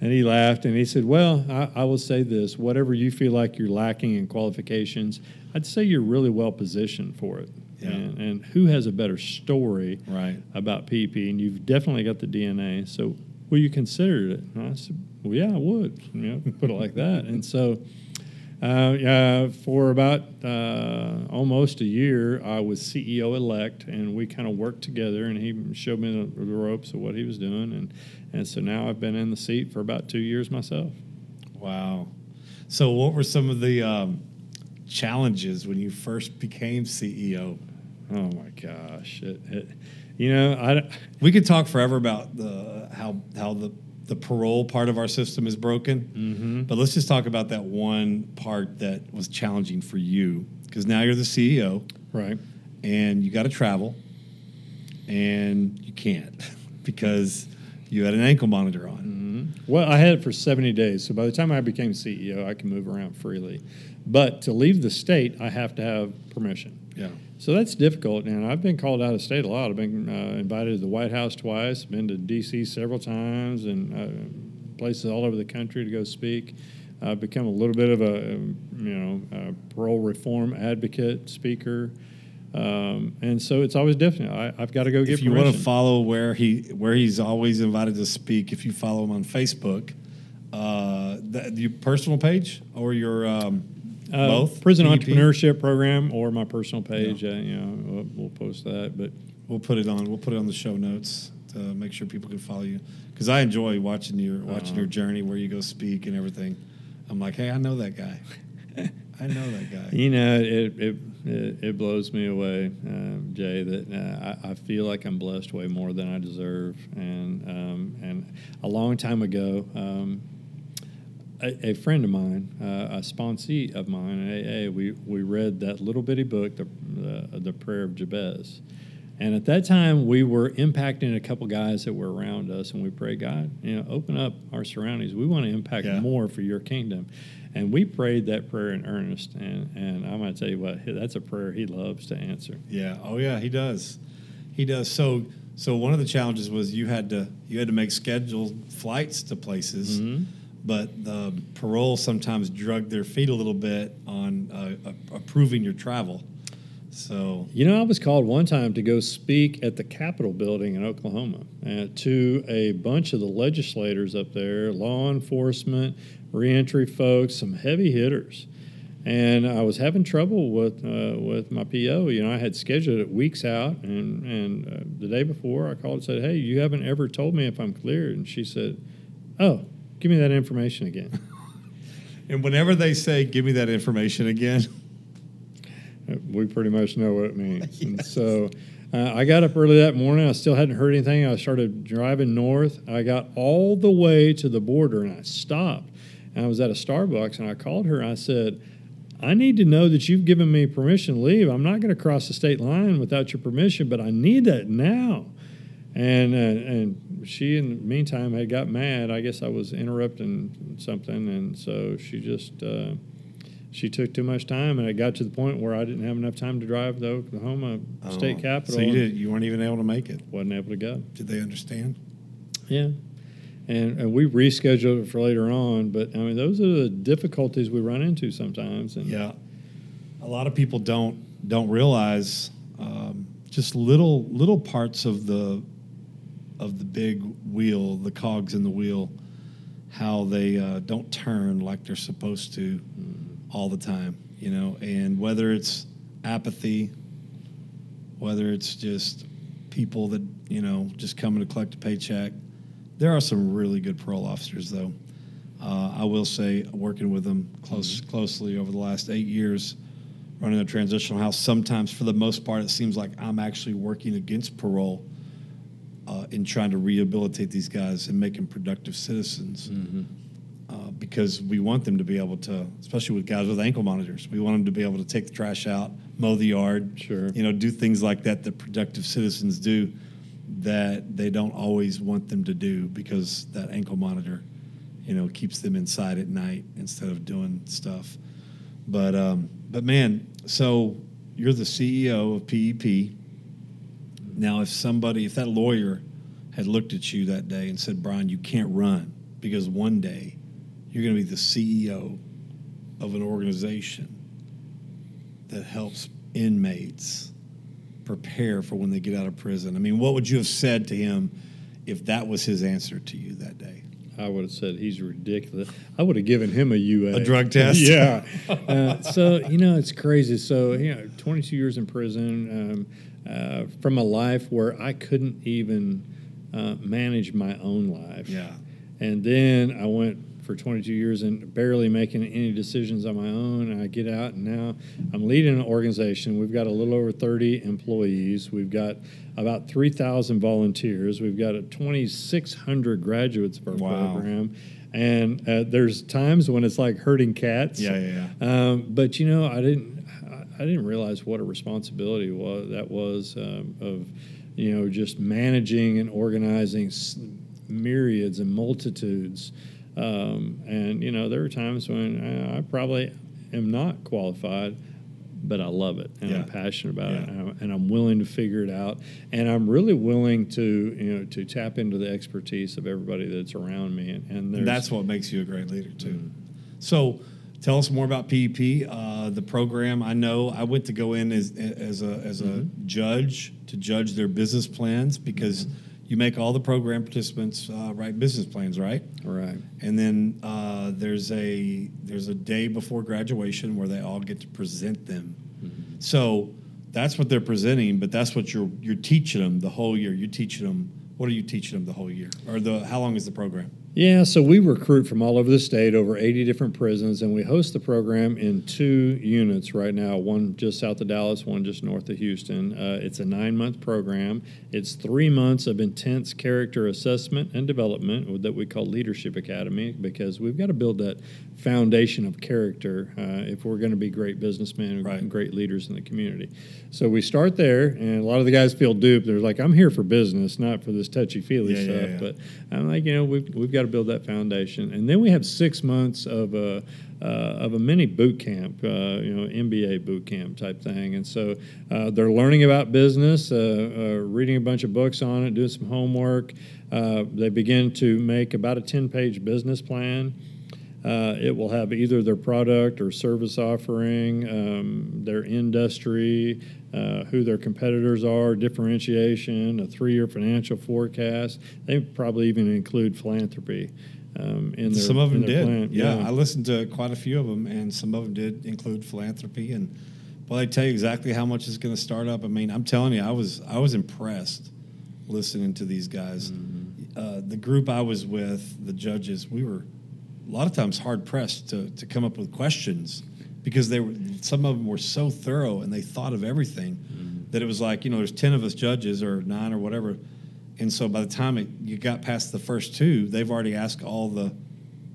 And he laughed and he said, Well, I, I, will say this whatever you feel like you're lacking in qualifications, I'd say you're really well positioned for it. Yeah. And, and who has a better story Right. about PEP? And you've definitely got the DNA. So will you consider it? And I said, Well, yeah, I would. You know, put it like that. And so uh, yeah, for about uh, almost a year, I was CEO elect, and we kind of worked together. And he showed me the, the, ropes of what he was doing, and and so now I've been in the seat for about two years myself. Wow. So, what were some of the um, challenges when you first became CEO? Oh my gosh, it, it, you know, I we could talk forever about the how how the the parole part of our system is broken. Mm-hmm. But let's just talk about that one part that was challenging for you because now you're the CEO, right? And you got to travel, and you can't because you had an ankle monitor on. Mm-hmm. Well, I had it for 70 days, so by the time I became CEO, I can move around freely. But to leave the state, I have to have permission. Yeah. So that's difficult, and I've been called out of state a lot. I've been uh, invited to the White House twice, been to D.C. several times, and uh, places all over the country to go speak. I've become a little bit of a you know a parole reform advocate, speaker, um, and so it's always different. I, have got to go get. If you permission. want to follow where he where he's always invited to speak, if you follow him on Facebook, uh, the, your personal page or your um, uh, both prison entrepreneurship program or my personal page. Yeah. Uh, you know, we'll, we'll, post that, but we'll put it on. We'll put it on the show notes to make sure people can follow you because I enjoy watching your watching uh-huh. your journey where you go speak and everything. I'm like, hey, I know that guy. I know that guy. You know, it it it, it blows me away, um, Jay. That uh, I, I, feel like I'm blessed way more than I deserve, and um, and a long time ago. Um, a, a, friend of mine, uh, a sponsee of mine in AA, we, we read that little bitty book, the, the, the Prayer of Jabez. And at that time, we were impacting a couple guys that were around us, and we prayed, God, you know, open up our surroundings. We want to impact yeah. more for your kingdom. And we prayed that prayer in earnest. And, and I'm going to tell you what, that's a prayer he loves to answer. Yeah. Oh, yeah, he does. He does. So, so one of the challenges was you had to you had to make scheduled flights to places. Mm-hmm but the parole sometimes drug their feet a little bit on uh, approving your travel. So you know, I was called one time to go speak at the Capitol building in Oklahoma uh, to a bunch of the legislators up there, law enforcement, reentry folks, some heavy hitters. And I was having trouble with uh, with my PO. You know, I had scheduled it weeks out, and and uh, the day before, I called and said, "Hey, you haven't ever told me if I'm cleared." And she said, "Oh, Give me that information again. and whenever they say, give me that information again, we pretty much know what it means. yes. And so uh, I got up early that morning. I still hadn't heard anything. I started driving north. I got all the way to the border and I stopped. And I was at a Starbucks and I called her. and I said, I need to know that you've given me permission to leave. I'm not going to cross the state line without your permission, but I need that now. And uh, and she in the meantime had got mad. I guess I was interrupting something, and so she just uh, she took too much time, and it got to the point where I didn't have enough time to drive to Oklahoma oh, State Capitol. So you did you weren't even able to make it. wasn't able to go. Did they understand? Yeah. And, and we rescheduled it for later on, but I mean those are the difficulties we run into sometimes. And yeah, a lot of people don't don't realize um, just little little parts of the of the big wheel, the cogs in the wheel, how they uh, don't turn like they're supposed to all the time, you know, and whether it's apathy, whether it's just people that, you know, just coming to collect a paycheck. There are some really good parole officers, though. Uh, I will say, working with them close, mm-hmm. closely over the last eight years, running a transitional house, sometimes for the most part, it seems like I'm actually working against parole uh, in trying to rehabilitate these guys and make them productive citizens. Mm-hmm. Uh, because we want them to be able to, especially with guys with ankle monitors, we want them to be able to take the trash out, mow the yard, sure, you know, do things like that that productive citizens do that they don't always want them to do because that ankle monitor, you know, keeps them inside at night instead of doing stuff. But um, but man, so you're the CEO of PEP. Now, if somebody, if that lawyer had looked at you that day and said, Bryan, you can't run because one day you're going to be the CEO of an organization that helps inmates prepare for when they get out of prison. I mean, what would you have said to him if that was his answer to you that day? I would have said he's ridiculous. I would have given him a UA, A drug test? yeah. Uh, so you know, it's crazy. So you know, 22 years in prison um, uh, from a life where I couldn't even uh, manage my own life. Yeah. And then I went for 22 years and barely making any decisions on my own. And I get out and now I'm leading an organization. We've got a little over 30 employees. We've got about 3,000 volunteers. We've got a 2,600 graduates of our Wow. program. And uh, there's times when it's like herding cats. Yeah, yeah, Um, but you know, I didn't, I- I didn't realize what a responsibility was that was um, of, you know, just managing and organizing s- myriads and multitudes. Um, and you know, there are times when uh, I probably am not qualified, but I love it and I'm passionate about it, and I'm, and I'm willing to figure it out. And I'm really willing to, you know, to tap into the expertise of everybody that's around me. And, and And that's what makes you a great leader too. So, tell us more about PEP, uh, the program. I know I went to go in as as a as a judge to judge their business plans because you make all the program participants uh, write business plans, right? right. And then uh, there's a there's a day before graduation where they all get to present them. So that's what they're presenting, but that's what you're you're teaching them the whole year. You're teaching them. What are you teaching them the whole year, or the how long is the program? Yeah, so we recruit from all over the state, over 80 different prisons, and we host the program in two units right now one just south of Dallas, one just north of Houston. Uh, it's a nine month program. It's three months of intense character assessment and development that we call Leadership Academy because we've got to build that foundation of character uh, if we're going to be great businessmen and Right. great leaders in the community. So we start there, and a lot of the guys feel duped. They're like, I'm here for business, not for this touchy feely Yeah, yeah, stuff. yeah. But I'm like, you know, we've, we've got to build that foundation, and then we have six months of a uh, of a mini boot camp, uh, you know, MBA boot camp type thing, and so uh, they're learning about business, uh, uh, reading a bunch of books on it, doing some homework. Uh, they begin to make about a ten page business plan. Uh, it will have either their product or service offering, um, their industry, uh, who their competitors are, differentiation, a three year financial forecast. They probably even include philanthropy. Um, in their, some of them did. plan. Yeah, I listened to quite a few of them, and some of them did include philanthropy. And well, they tell you exactly how much it's going to start up. I mean, I'm telling you, I was I was impressed listening to these guys. Uh, the group I was with, the judges, we were a lot of times hard pressed to to come up with questions because they were some of them were so thorough and they thought of everything mm-hmm. that it was like you know there's ten of us judges or nine or whatever. And so by the time it, you got past the first two, they've already asked all the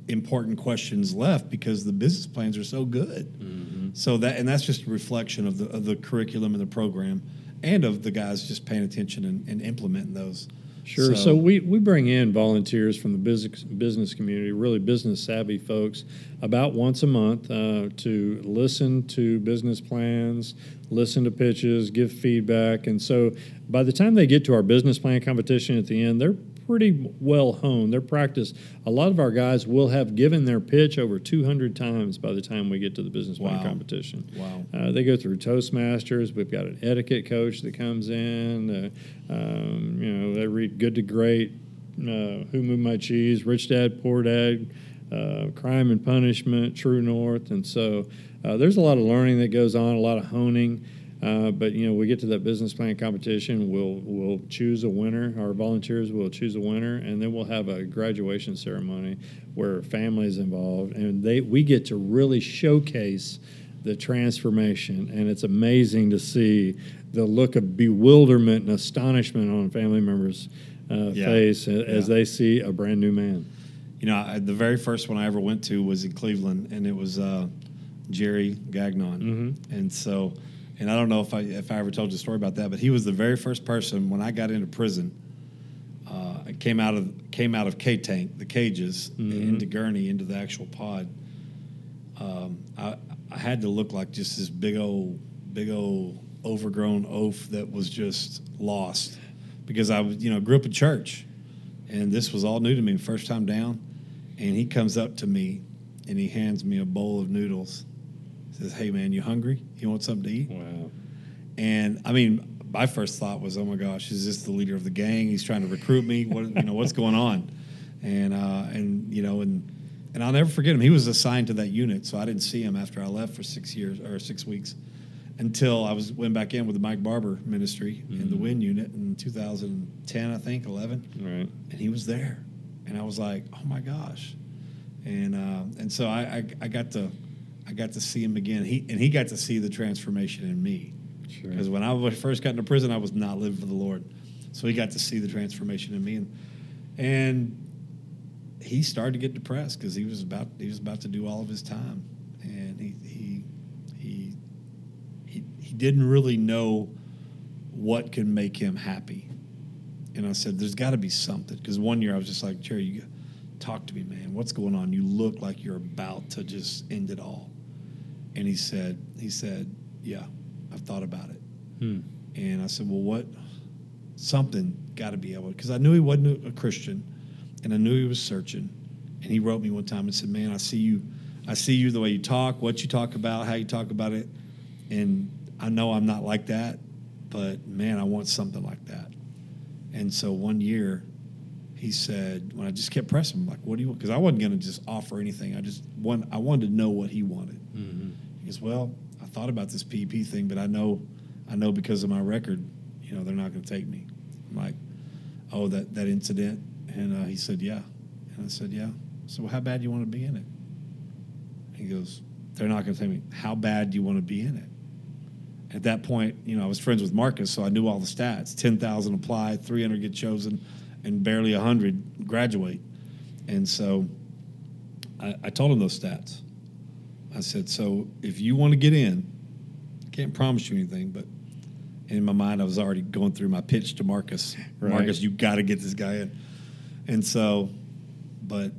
important questions left because the business plans are so good. Mm-hmm. So that and that's just a reflection of the of the curriculum and the program, and of the guys just paying attention and, and implementing those. Sure. So, we, we bring in volunteers from the business business community, really business savvy folks, about once a month uh, to listen to business plans, listen to pitches, give feedback, and so by the time they get to our business plan competition at the end, they're pretty well honed. They're practiced. A lot of our guys will have given their pitch over 200 times by the time we get to the business plan Wow. competition. Wow. Uh, they go through Toastmasters. We've got an etiquette coach that comes in. Uh, um, you know, they read Good to Great, uh, Who Moved My Cheese, Rich Dad, Poor Dad, uh, Crime and Punishment, True North, and so uh, there's a lot of learning that goes on, a lot of honing. Uh, but you know, we get to that business plan competition. We'll we'll choose a winner. Our volunteers will choose a winner, and then we'll have a graduation ceremony where families involved, and they we get to really showcase the transformation. And it's amazing to see the look of bewilderment and astonishment on a family member's uh, Yeah. face as Yeah. they see a brand new man. You know, I, the very first one I ever went to was in Cleveland, and it was uh, Jerry Gagnon, Mm-hmm. and so, and I don't know if I if I ever told you a story about that, but he was the very first person when I got into prison. Uh, I came out of came out of K tank, the cages, Mm-hmm. into Gurney, into the actual pod. Um, I, I had to look like just this big old big old overgrown oaf that was just lost because I was, you know, grew up in church, and this was all new to me, first time down. And he comes up to me, and he hands me a bowl of noodles. Says, "Hey man, you hungry? You want something to eat?" Wow. And I mean, my first thought was, "Oh my gosh, is this the leader of the gang? He's trying to recruit me. What you know? What's going on?" And uh, and you know, and and I'll never forget him. He was assigned to that unit, so I didn't see him after I left for six years or six weeks, until I was went back in with the Mike Barber Ministry in the Wynne unit in 2010, I think, 11 Right. and he was there, and I was like, "Oh my gosh!" And uh, and so I, I I got to I got to see him again. He and he got to see the transformation in me Sure. because when I first got into prison, I was not living for the Lord, so he got to see the transformation in me, and and he started to get depressed because he was about he was about to do all of his time, and he he he he, he didn't really know what could make him happy. And I said, "There's got to be something." Because one year I was just like, "Jerry, you talk to me, man. What's going on? You look like you're about to just end it all." And he said, "He said, yeah, I've thought about it." Hmm. And I said, "Well, what? Something got to be able." Because I knew he wasn't a Christian, and I knew he was searching. And he wrote me one time and said, "Man, I see you. I see you the way you talk, what you talk about, how you talk about it, and I know I'm not like that, but man, I want something like that." And so one year, he said, when I just kept pressing him, like, "What do you want?" Because I wasn't going to just offer anything. I just want. I wanted to know what he wanted. He goes, "Well, I thought about this PEP thing, but I know, I know because of my record, you know, they're not going to take me." I'm like, "Oh, that that incident," and uh, he said, "Yeah," and I said, "Yeah." So how bad do you want to be in it? He goes, "They're not going to take me. How bad do you want to be in it?" At that point, you know, I was friends with Marcus, so I knew all the stats: ten thousand apply, three hundred get chosen, and barely hundred graduate. And so, I, I told him those stats. I said, so if you want to get in, I can't promise you anything, but in my mind, I was already going through my pitch to Marcus. Right. Marcus, you got to get this guy in. And so, but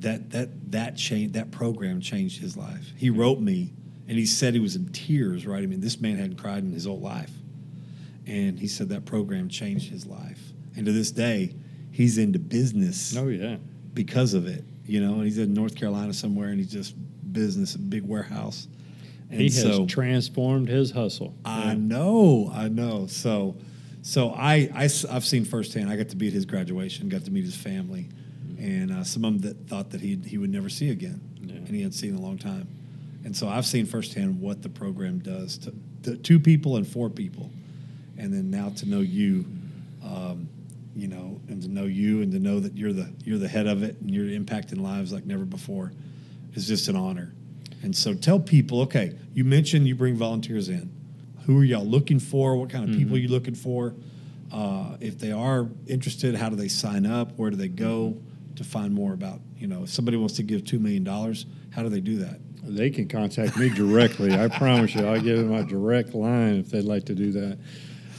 that that that changed that program changed his life. He wrote me, and he said he was in tears. Right? I mean, this man hadn't cried in his whole life, and he said that program changed his life. And to this day, he's into business Oh yeah. because of it. You know, and he's in North Carolina somewhere, and he's just business, a big warehouse. And He has so transformed his hustle. I know, I know. So, so I, I have seen firsthand. I got to be at his graduation, got to meet his family, and uh, some of them that thought that he he would never see again, Yeah. and he hadn't seen in a long time. And so I've seen firsthand what the program does to, to two people and four people, and then now to know you, um, you know, and to know you and to know that you're the you're the head of it and you're impacting lives like never before, is just an honor. And so tell people, okay, you mentioned you bring volunteers in. Who are y'all looking for? What kind of people are you looking for? Uh, if they are interested, how do they sign up? Where do they go to find more about? You know, if somebody wants to give two million dollars, how do they do that? They can contact me directly. I promise you, I'll give them my direct line if they'd like to do that.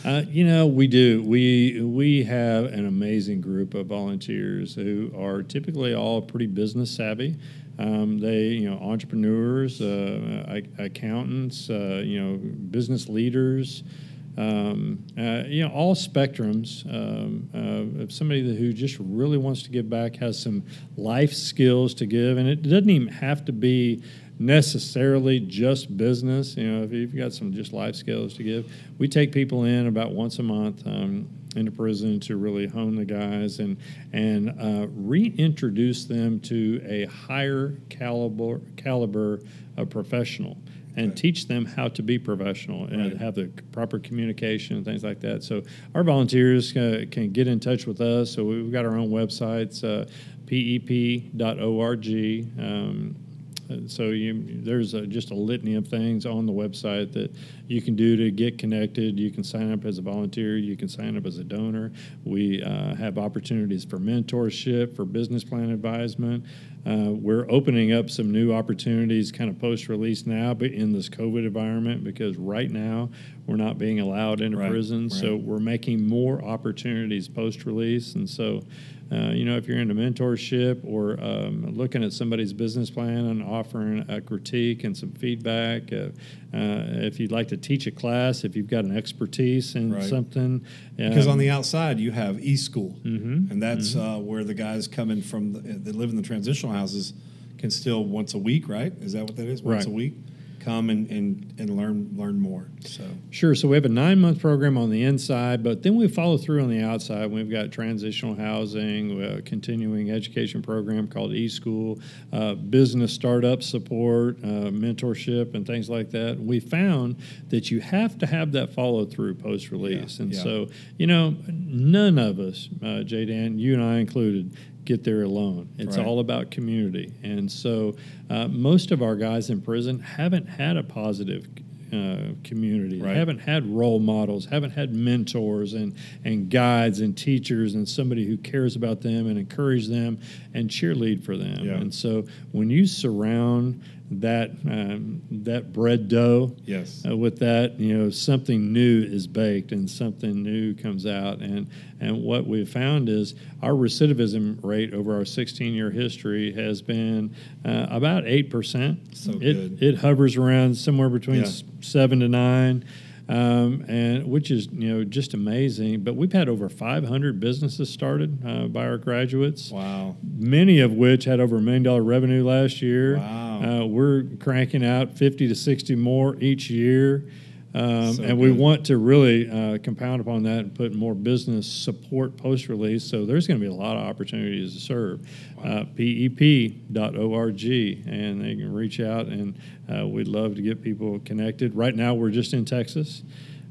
Uh, you know, we do. We we have an amazing group of volunteers who are typically all pretty business savvy. Um, they, you know, entrepreneurs, uh, accountants, uh, you know, business leaders. Um, uh, you know, all spectrums um, uh, of somebody who just really wants to give back, has some life skills to give, and it doesn't even have to be necessarily just business. You know, if you've got some just life skills to give, we take people in about once a month um, into prison to really hone the guys and and uh, reintroduce them to a higher caliber caliber of professional and teach them how to be professional and Right. have the proper communication and things like that. So our volunteers uh, can get in touch with us. So we've got our own websites, uh, pep.org. Um, so you, there's a, just a litany of things on the website that you can do to get connected. You can sign up as a volunteer. You can sign up as a donor. We uh, have opportunities for mentorship, for business plan advisement. Uh, we're opening up some new opportunities, kind of post-release now, but in this COVID environment, because right now we're not being allowed into Right, prison. So we're making more opportunities post-release, and so uh, you know, if you're into mentorship or um, looking at somebody's business plan and offering a critique and some feedback, uh, uh, if you'd like to teach a class, if you've got an expertise in Right. something, Because um, on the outside, you have e-school, Mhm. and that's uh, where the guys coming from the, that live in the transitional houses can still once a week, right? Is that what that is? Once Right. a week, come and, and, and learn learn more. So Sure. So we have a nine month program on the inside, but then we follow through on the outside. We've got transitional housing, a continuing education program called eSchool, uh, business startup support, uh, mentorship, and things like that. We found that you have to have that follow through post release. Yeah, and yeah. so, you know, none of us, uh, Jay Dan, you and I included, get there alone. It's Right. all about community. And so uh, most of our guys in prison haven't had a positive uh, community, Right. haven't had role models, haven't had mentors and, and guides and teachers and somebody who cares about them and encourage them and cheerlead for them. Yeah. And so when you surround that um, that bread dough yes, uh, with that, you know, something new is baked and something new comes out. And and what we've found is our recidivism rate over our 16 year history has been uh, about eight percent. So it good. it hovers around somewhere between Yeah. seven to nine. Um, and which is you know just amazing, but we've had over 500 businesses started uh, by our graduates wow, many of which had over a million dollar revenue last year. Wow. Uh, we're cranking out 50 to 60 more each year. Um, So and we good. want to really uh, compound upon that and put more business support post release. So there's going to be a lot of opportunities to serve. Uh, PEP.org, and they can reach out, and uh, we'd love to get people connected. Right now, we're just in Texas.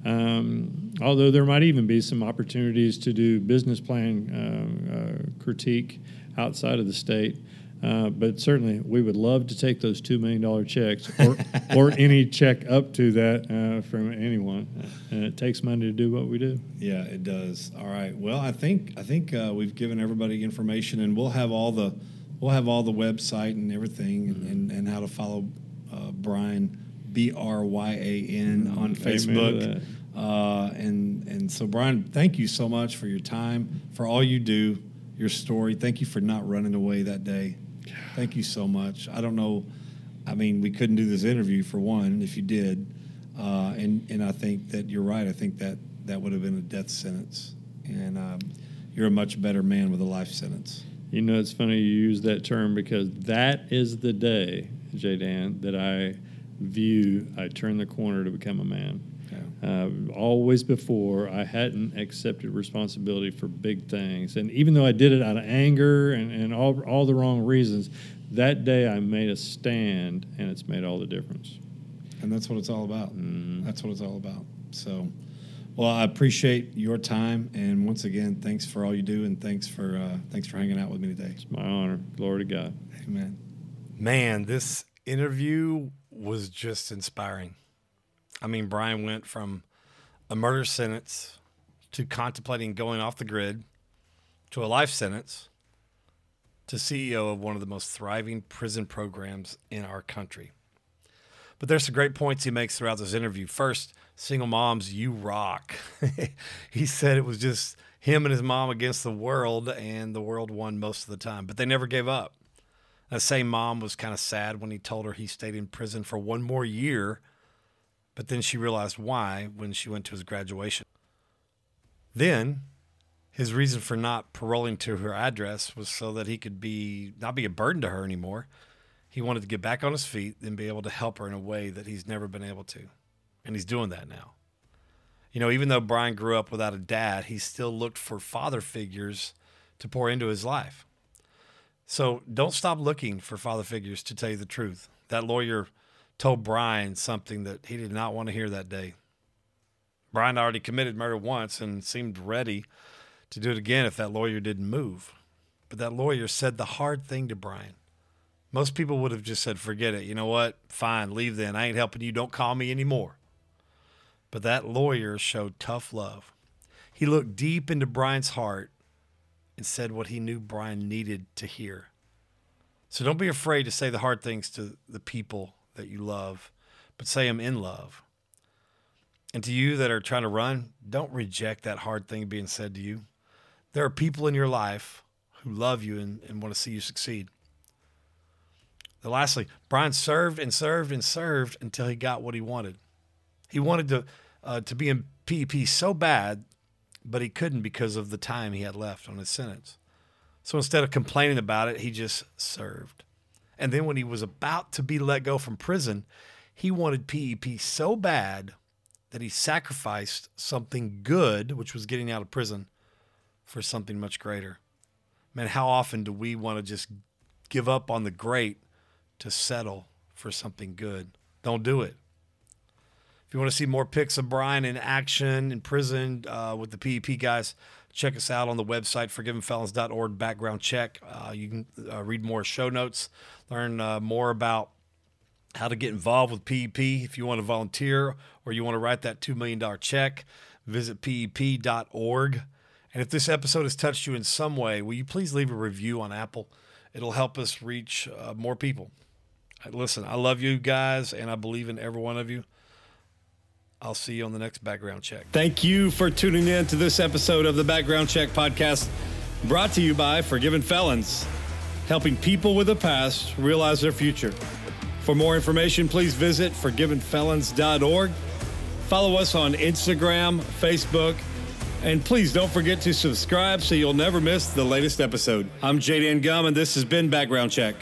Um, although there might even be some opportunities to do business plan uh, uh, critique outside of the state. Uh, but certainly, we would love to take those two million dollar checks, or or any check up to that uh, from anyone. And it takes money to do what we do. yeah, it does. All right. Well, I think I think uh, we've given everybody information, and we'll have all the we'll have all the website and everything, and, and, and how to follow uh, Bryan B R Y A N on Amen to Facebook. Uh, and and so Bryan, thank you so much for your time, for all you do, your story. Thank you for not running away that day. Thank you so much. I don't know. I mean, we couldn't do this interview for one if you did, uh, and and I think that you're right. I think that that would have been a death sentence, and um, you're a much better man with a life sentence. You know, it's funny you use that term because that is the day, Jay Dan, that I view I turn the corner to become a man. Yeah. Uh, always before, I hadn't accepted responsibility for big things. And even though I did it out of anger and, and all, all the wrong reasons, that day I made a stand and it's made all the difference. And that's what it's all about. Mm-hmm. That's what it's all about. So, well, I appreciate your time, and once again, thanks for all you do, and thanks for uh, thanks for hanging out with me today. It's my honor. Glory to God. Amen. Man, this interview was just inspiring. I mean, Bryan went from a murder sentence to contemplating going off the grid to a life sentence to CEO of one of the most thriving prison programs in our country. But there's some great points he makes throughout this interview. First, single moms, you rock. he said it was just him and his mom against the world, and the world won most of the time, but they never gave up. That same mom was kind of sad when he told her he stayed in prison for one more year, but then she realized why when she went to his graduation. Then, his reason for not paroling to her address was so that he could be not be a burden to her anymore. He wanted to get back on his feet and be able to help her in a way that he's never been able to. And he's doing that now. You know, even though Bryan grew up without a dad, he still looked for father figures to pour into his life. So don't stop looking for father figures to tell you the truth. That lawyer told Bryan something that he did not want to hear that day. Bryan already committed murder once and seemed ready to do it again if that lawyer didn't move. But that lawyer said the hard thing to Bryan. Most people would have just said, forget it. You know what? Fine, leave then. I ain't helping you. Don't call me anymore. But that lawyer showed tough love. He looked deep into Bryan's heart and said what he knew Bryan needed to hear. So don't be afraid to say the hard things to the people that you love, but say them in love. And to you that are trying to run, don't reject that hard thing being said to you. There are people in your life who love you and, and want to see you succeed. And lastly, Bryan served and served and served until he got what he wanted. He wanted to uh, to be in PEP so bad, but he couldn't because of the time he had left on his sentence. So instead of complaining about it, he just served. And then when he was about to be let go from prison, he wanted PEP so bad that he sacrificed something good, which was getting out of prison, for something much greater. Man, how often do we want to just give up on the great to settle for something good? Don't do it. If you want to see more pics of Bryan in action in prison uh, with the PEP guys, check us out on the website, forgivenfelons.org, background check. Uh, you can uh, read more show notes, learn uh, more about how to get involved with PEP. If you want to volunteer or you want to write that $2 million check, visit pep.org. And if this episode has touched you in some way, will you please leave a review on Apple? It'll help us reach uh, more people. Listen, I love you guys, and I believe in every one of you. I'll see you on the next background check. Thank you for tuning in to this episode of the Background Check podcast, brought to you by Forgiven Felons, helping people with a past realize their future. For more information, please visit forgivenfelons.org. Follow us on Instagram, Facebook, and please don't forget to subscribe so you'll never miss the latest episode. I'm Jaden Gum, and this has been Background Check.